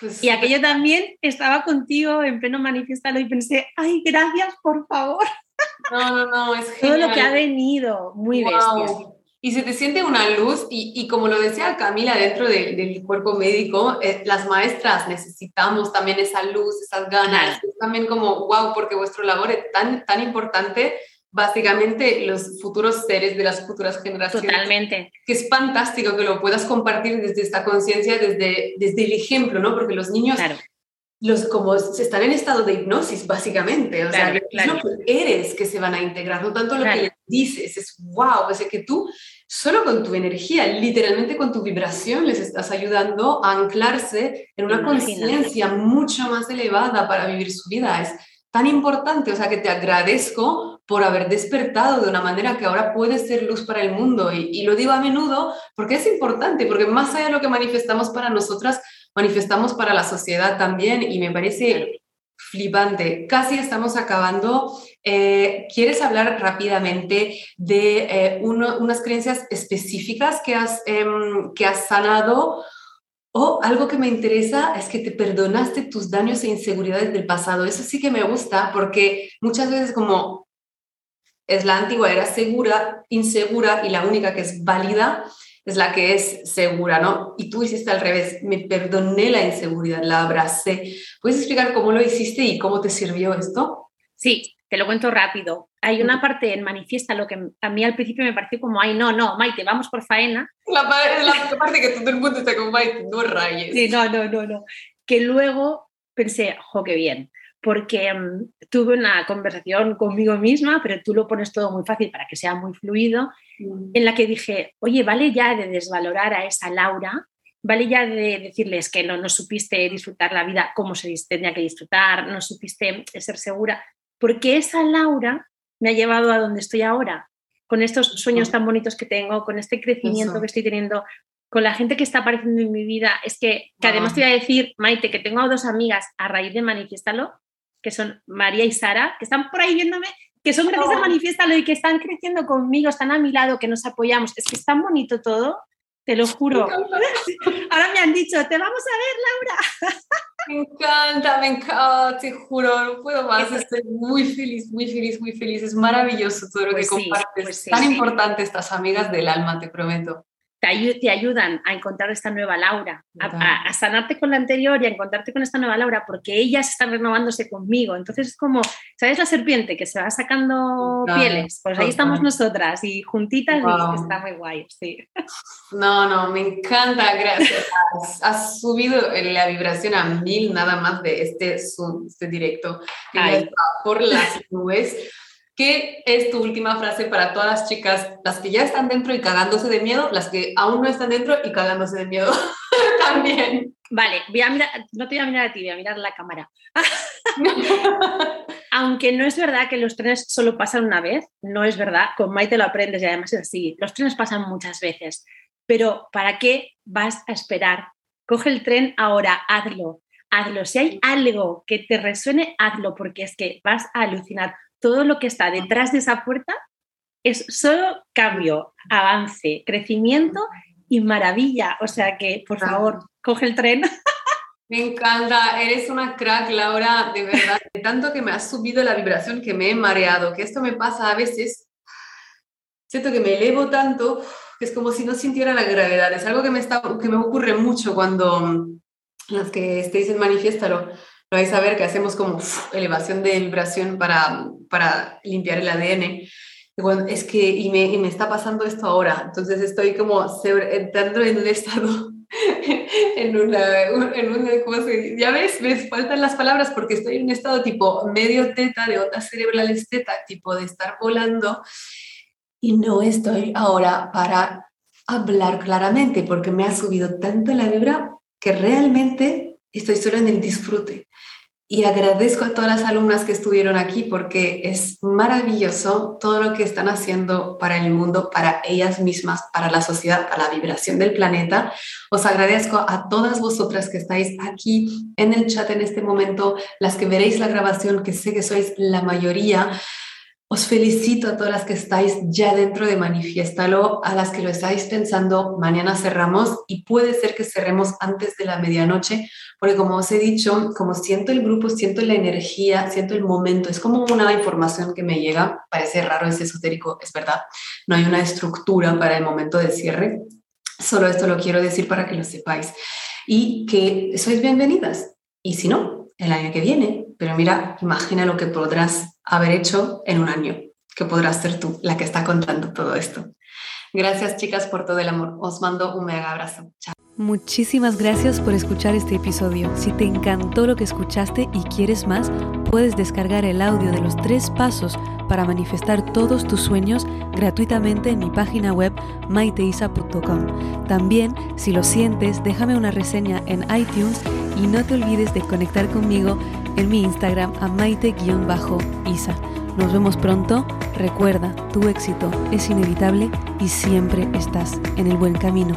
Pues y aquello también estaba contigo en pleno manifestalo y pensé, ay, gracias, por favor. No, no, no, es genial. Todo lo que ha venido, muy bestia y se te siente una luz y, y como lo decía Camila dentro del cuerpo médico, eh, las maestras necesitamos también esa luz, esas ganas, es también como, wow, porque vuestro labor es tan, tan importante, básicamente los futuros seres de las futuras generaciones. Totalmente. Que es fantástico que lo puedas compartir desde esta conciencia, desde, desde el ejemplo, ¿no? Porque los niños... Los, como están en estado de hipnosis, básicamente. O sea, es lo que eres que se van a integrar, no tanto lo que les dices. Es wow, o sea, que tú solo con tu energía, literalmente con tu vibración, les estás ayudando a anclarse en una conciencia mucho más elevada para vivir su vida. Es tan importante, o sea, que te agradezco por haber despertado de una manera que ahora puede ser luz para el mundo. Y, y lo digo a menudo porque es importante, porque más allá de lo que manifestamos para nosotras, manifestamos para la sociedad también y me parece flipante. Casi estamos acabando. Eh, ¿Quieres hablar rápidamente de eh, unas creencias específicas que has, em, que has sanado? O algo que me interesa es que te perdonaste tus daños e inseguridades del pasado. Eso sí que me gusta porque muchas veces como es la antigua, era segura, insegura y la única que es válida es la que es segura, ¿no? Y tú hiciste al revés, me perdoné la inseguridad, la abracé. ¿Puedes explicar cómo lo hiciste y cómo te sirvió esto? Sí, te lo cuento rápido. Hay una parte en Manifiesta, lo que a mí al principio me pareció como, ay, no, no, Maite, vamos por faena. La, la parte que todo el mundo está con Maite, no rayes. Sí, no, no, no, no. Que luego pensé, jo, qué bien porque mm, tuve una conversación conmigo misma, pero tú lo pones todo muy fácil para que sea muy fluido, mm. en la que dije, oye, vale ya de desvalorar a esa Laura, vale ya de decirles que no, no supiste disfrutar la vida como se tenía que disfrutar, no supiste ser segura, porque esa Laura me ha llevado a donde estoy ahora, con estos sueños tan bonitos que tengo, con este crecimiento que estoy teniendo, con la gente que está apareciendo en mi vida, es que, que además te voy a decir, Maite, que tengo dos amigas a raíz de Manifiéstalo, que son María y Sara, que están por ahí viéndome, que son gracias a Manifiéstalo y que están creciendo conmigo, están a mi lado, que nos apoyamos. Es que es tan bonito todo, te lo juro. Ahora me han dicho, te vamos a ver, Laura. Me encanta, me encanta, te juro, no puedo más. Estoy muy feliz, muy feliz, muy feliz. Es maravilloso todo lo que pues compartes. Pues tan importante estas amigas del alma, te prometo te, ayudan a encontrar esta nueva Laura, a, sanarte con la anterior y a encontrarte con esta nueva Laura, porque ellas están renovándose conmigo. Entonces es como, ¿sabes la serpiente que se va sacando pieles? Pues ahí estamos nosotras y juntitas y está muy guay, sí. No, no, me encanta, gracias. Has, subido la vibración a mil nada más de este este directo, que por las nubes. ¿Qué es tu última frase para todas las chicas, las que ya están dentro y cagándose de miedo, las que aún no están dentro y cagándose de miedo también? Vale, voy a mirar, no te voy a mirar a ti, voy a mirar la cámara. Aunque no es verdad que los trenes solo pasan una vez, no es verdad, con Maite lo aprendes y además es así, los trenes pasan muchas veces, pero ¿para qué vas a esperar? Coge el tren ahora, hazlo, hazlo. Si hay algo que te resuene, hazlo, porque es que vas a alucinar todo lo que está detrás de esa puerta es solo cambio, avance, crecimiento y maravilla. O sea que, por favor, coge el tren. Me encanta, eres una crack, Laura, de verdad. De tanto que me has subido la vibración que me he mareado, que esto me pasa a veces. Siento que me elevo tanto que es como si no sintiera la gravedad. Es algo que me, está, que me ocurre mucho cuando las que estéis en Manifiéstalo, lo vais a ver que hacemos como elevación de vibración para, para limpiar el ADN. bueno, es que, y me, y me, está pasando esto ahora, entonces estoy como entrando en un estado en una, en una ¿cómo se Ya ves, me faltan las palabras porque estoy en un estado tipo medio teta, de otras cerebrales teta, tipo de estar volando y no estoy ahora para hablar claramente porque me ha subido tanto la vibra que realmente estoy solo en el disfrute. Y agradezco a todas las alumnas que estuvieron aquí porque es maravilloso todo lo que están haciendo para el mundo, para ellas mismas, para la sociedad, para la vibración del planeta. Os agradezco a todas vosotras que estáis aquí en el chat en este momento, las que veréis la grabación, que sé que sois la mayoría. Os felicito a todas las que estáis ya dentro de Manifiéstalo, a las que lo estáis pensando, mañana cerramos y puede ser que cerremos antes de la medianoche, porque como os he dicho, como siento el grupo, siento la energía, siento el momento, es como una información que me llega, parece raro, es esotérico, es verdad, no hay una estructura para el momento de cierre, solo esto lo quiero decir para que lo sepáis y que sois bienvenidas. Y si no, el año que viene, pero mira, imagina lo que podrás haber hecho en un año, que podrás ser tú la que está contando todo esto. Gracias chicas por todo el amor. Os mando un mega abrazo. Chao. Muchísimas gracias por escuchar este episodio. Si te encantó lo que escuchaste y quieres más, puedes descargar el audio de los tres pasos para manifestar todos tus sueños gratuitamente en mi página web maiteisa.com. También, si lo sientes, déjame una reseña en iTunes y no te olvides de conectar conmigo en mi Instagram a maite-isa. Nos vemos pronto. Recuerda, tu éxito es inevitable y siempre estás en el buen camino.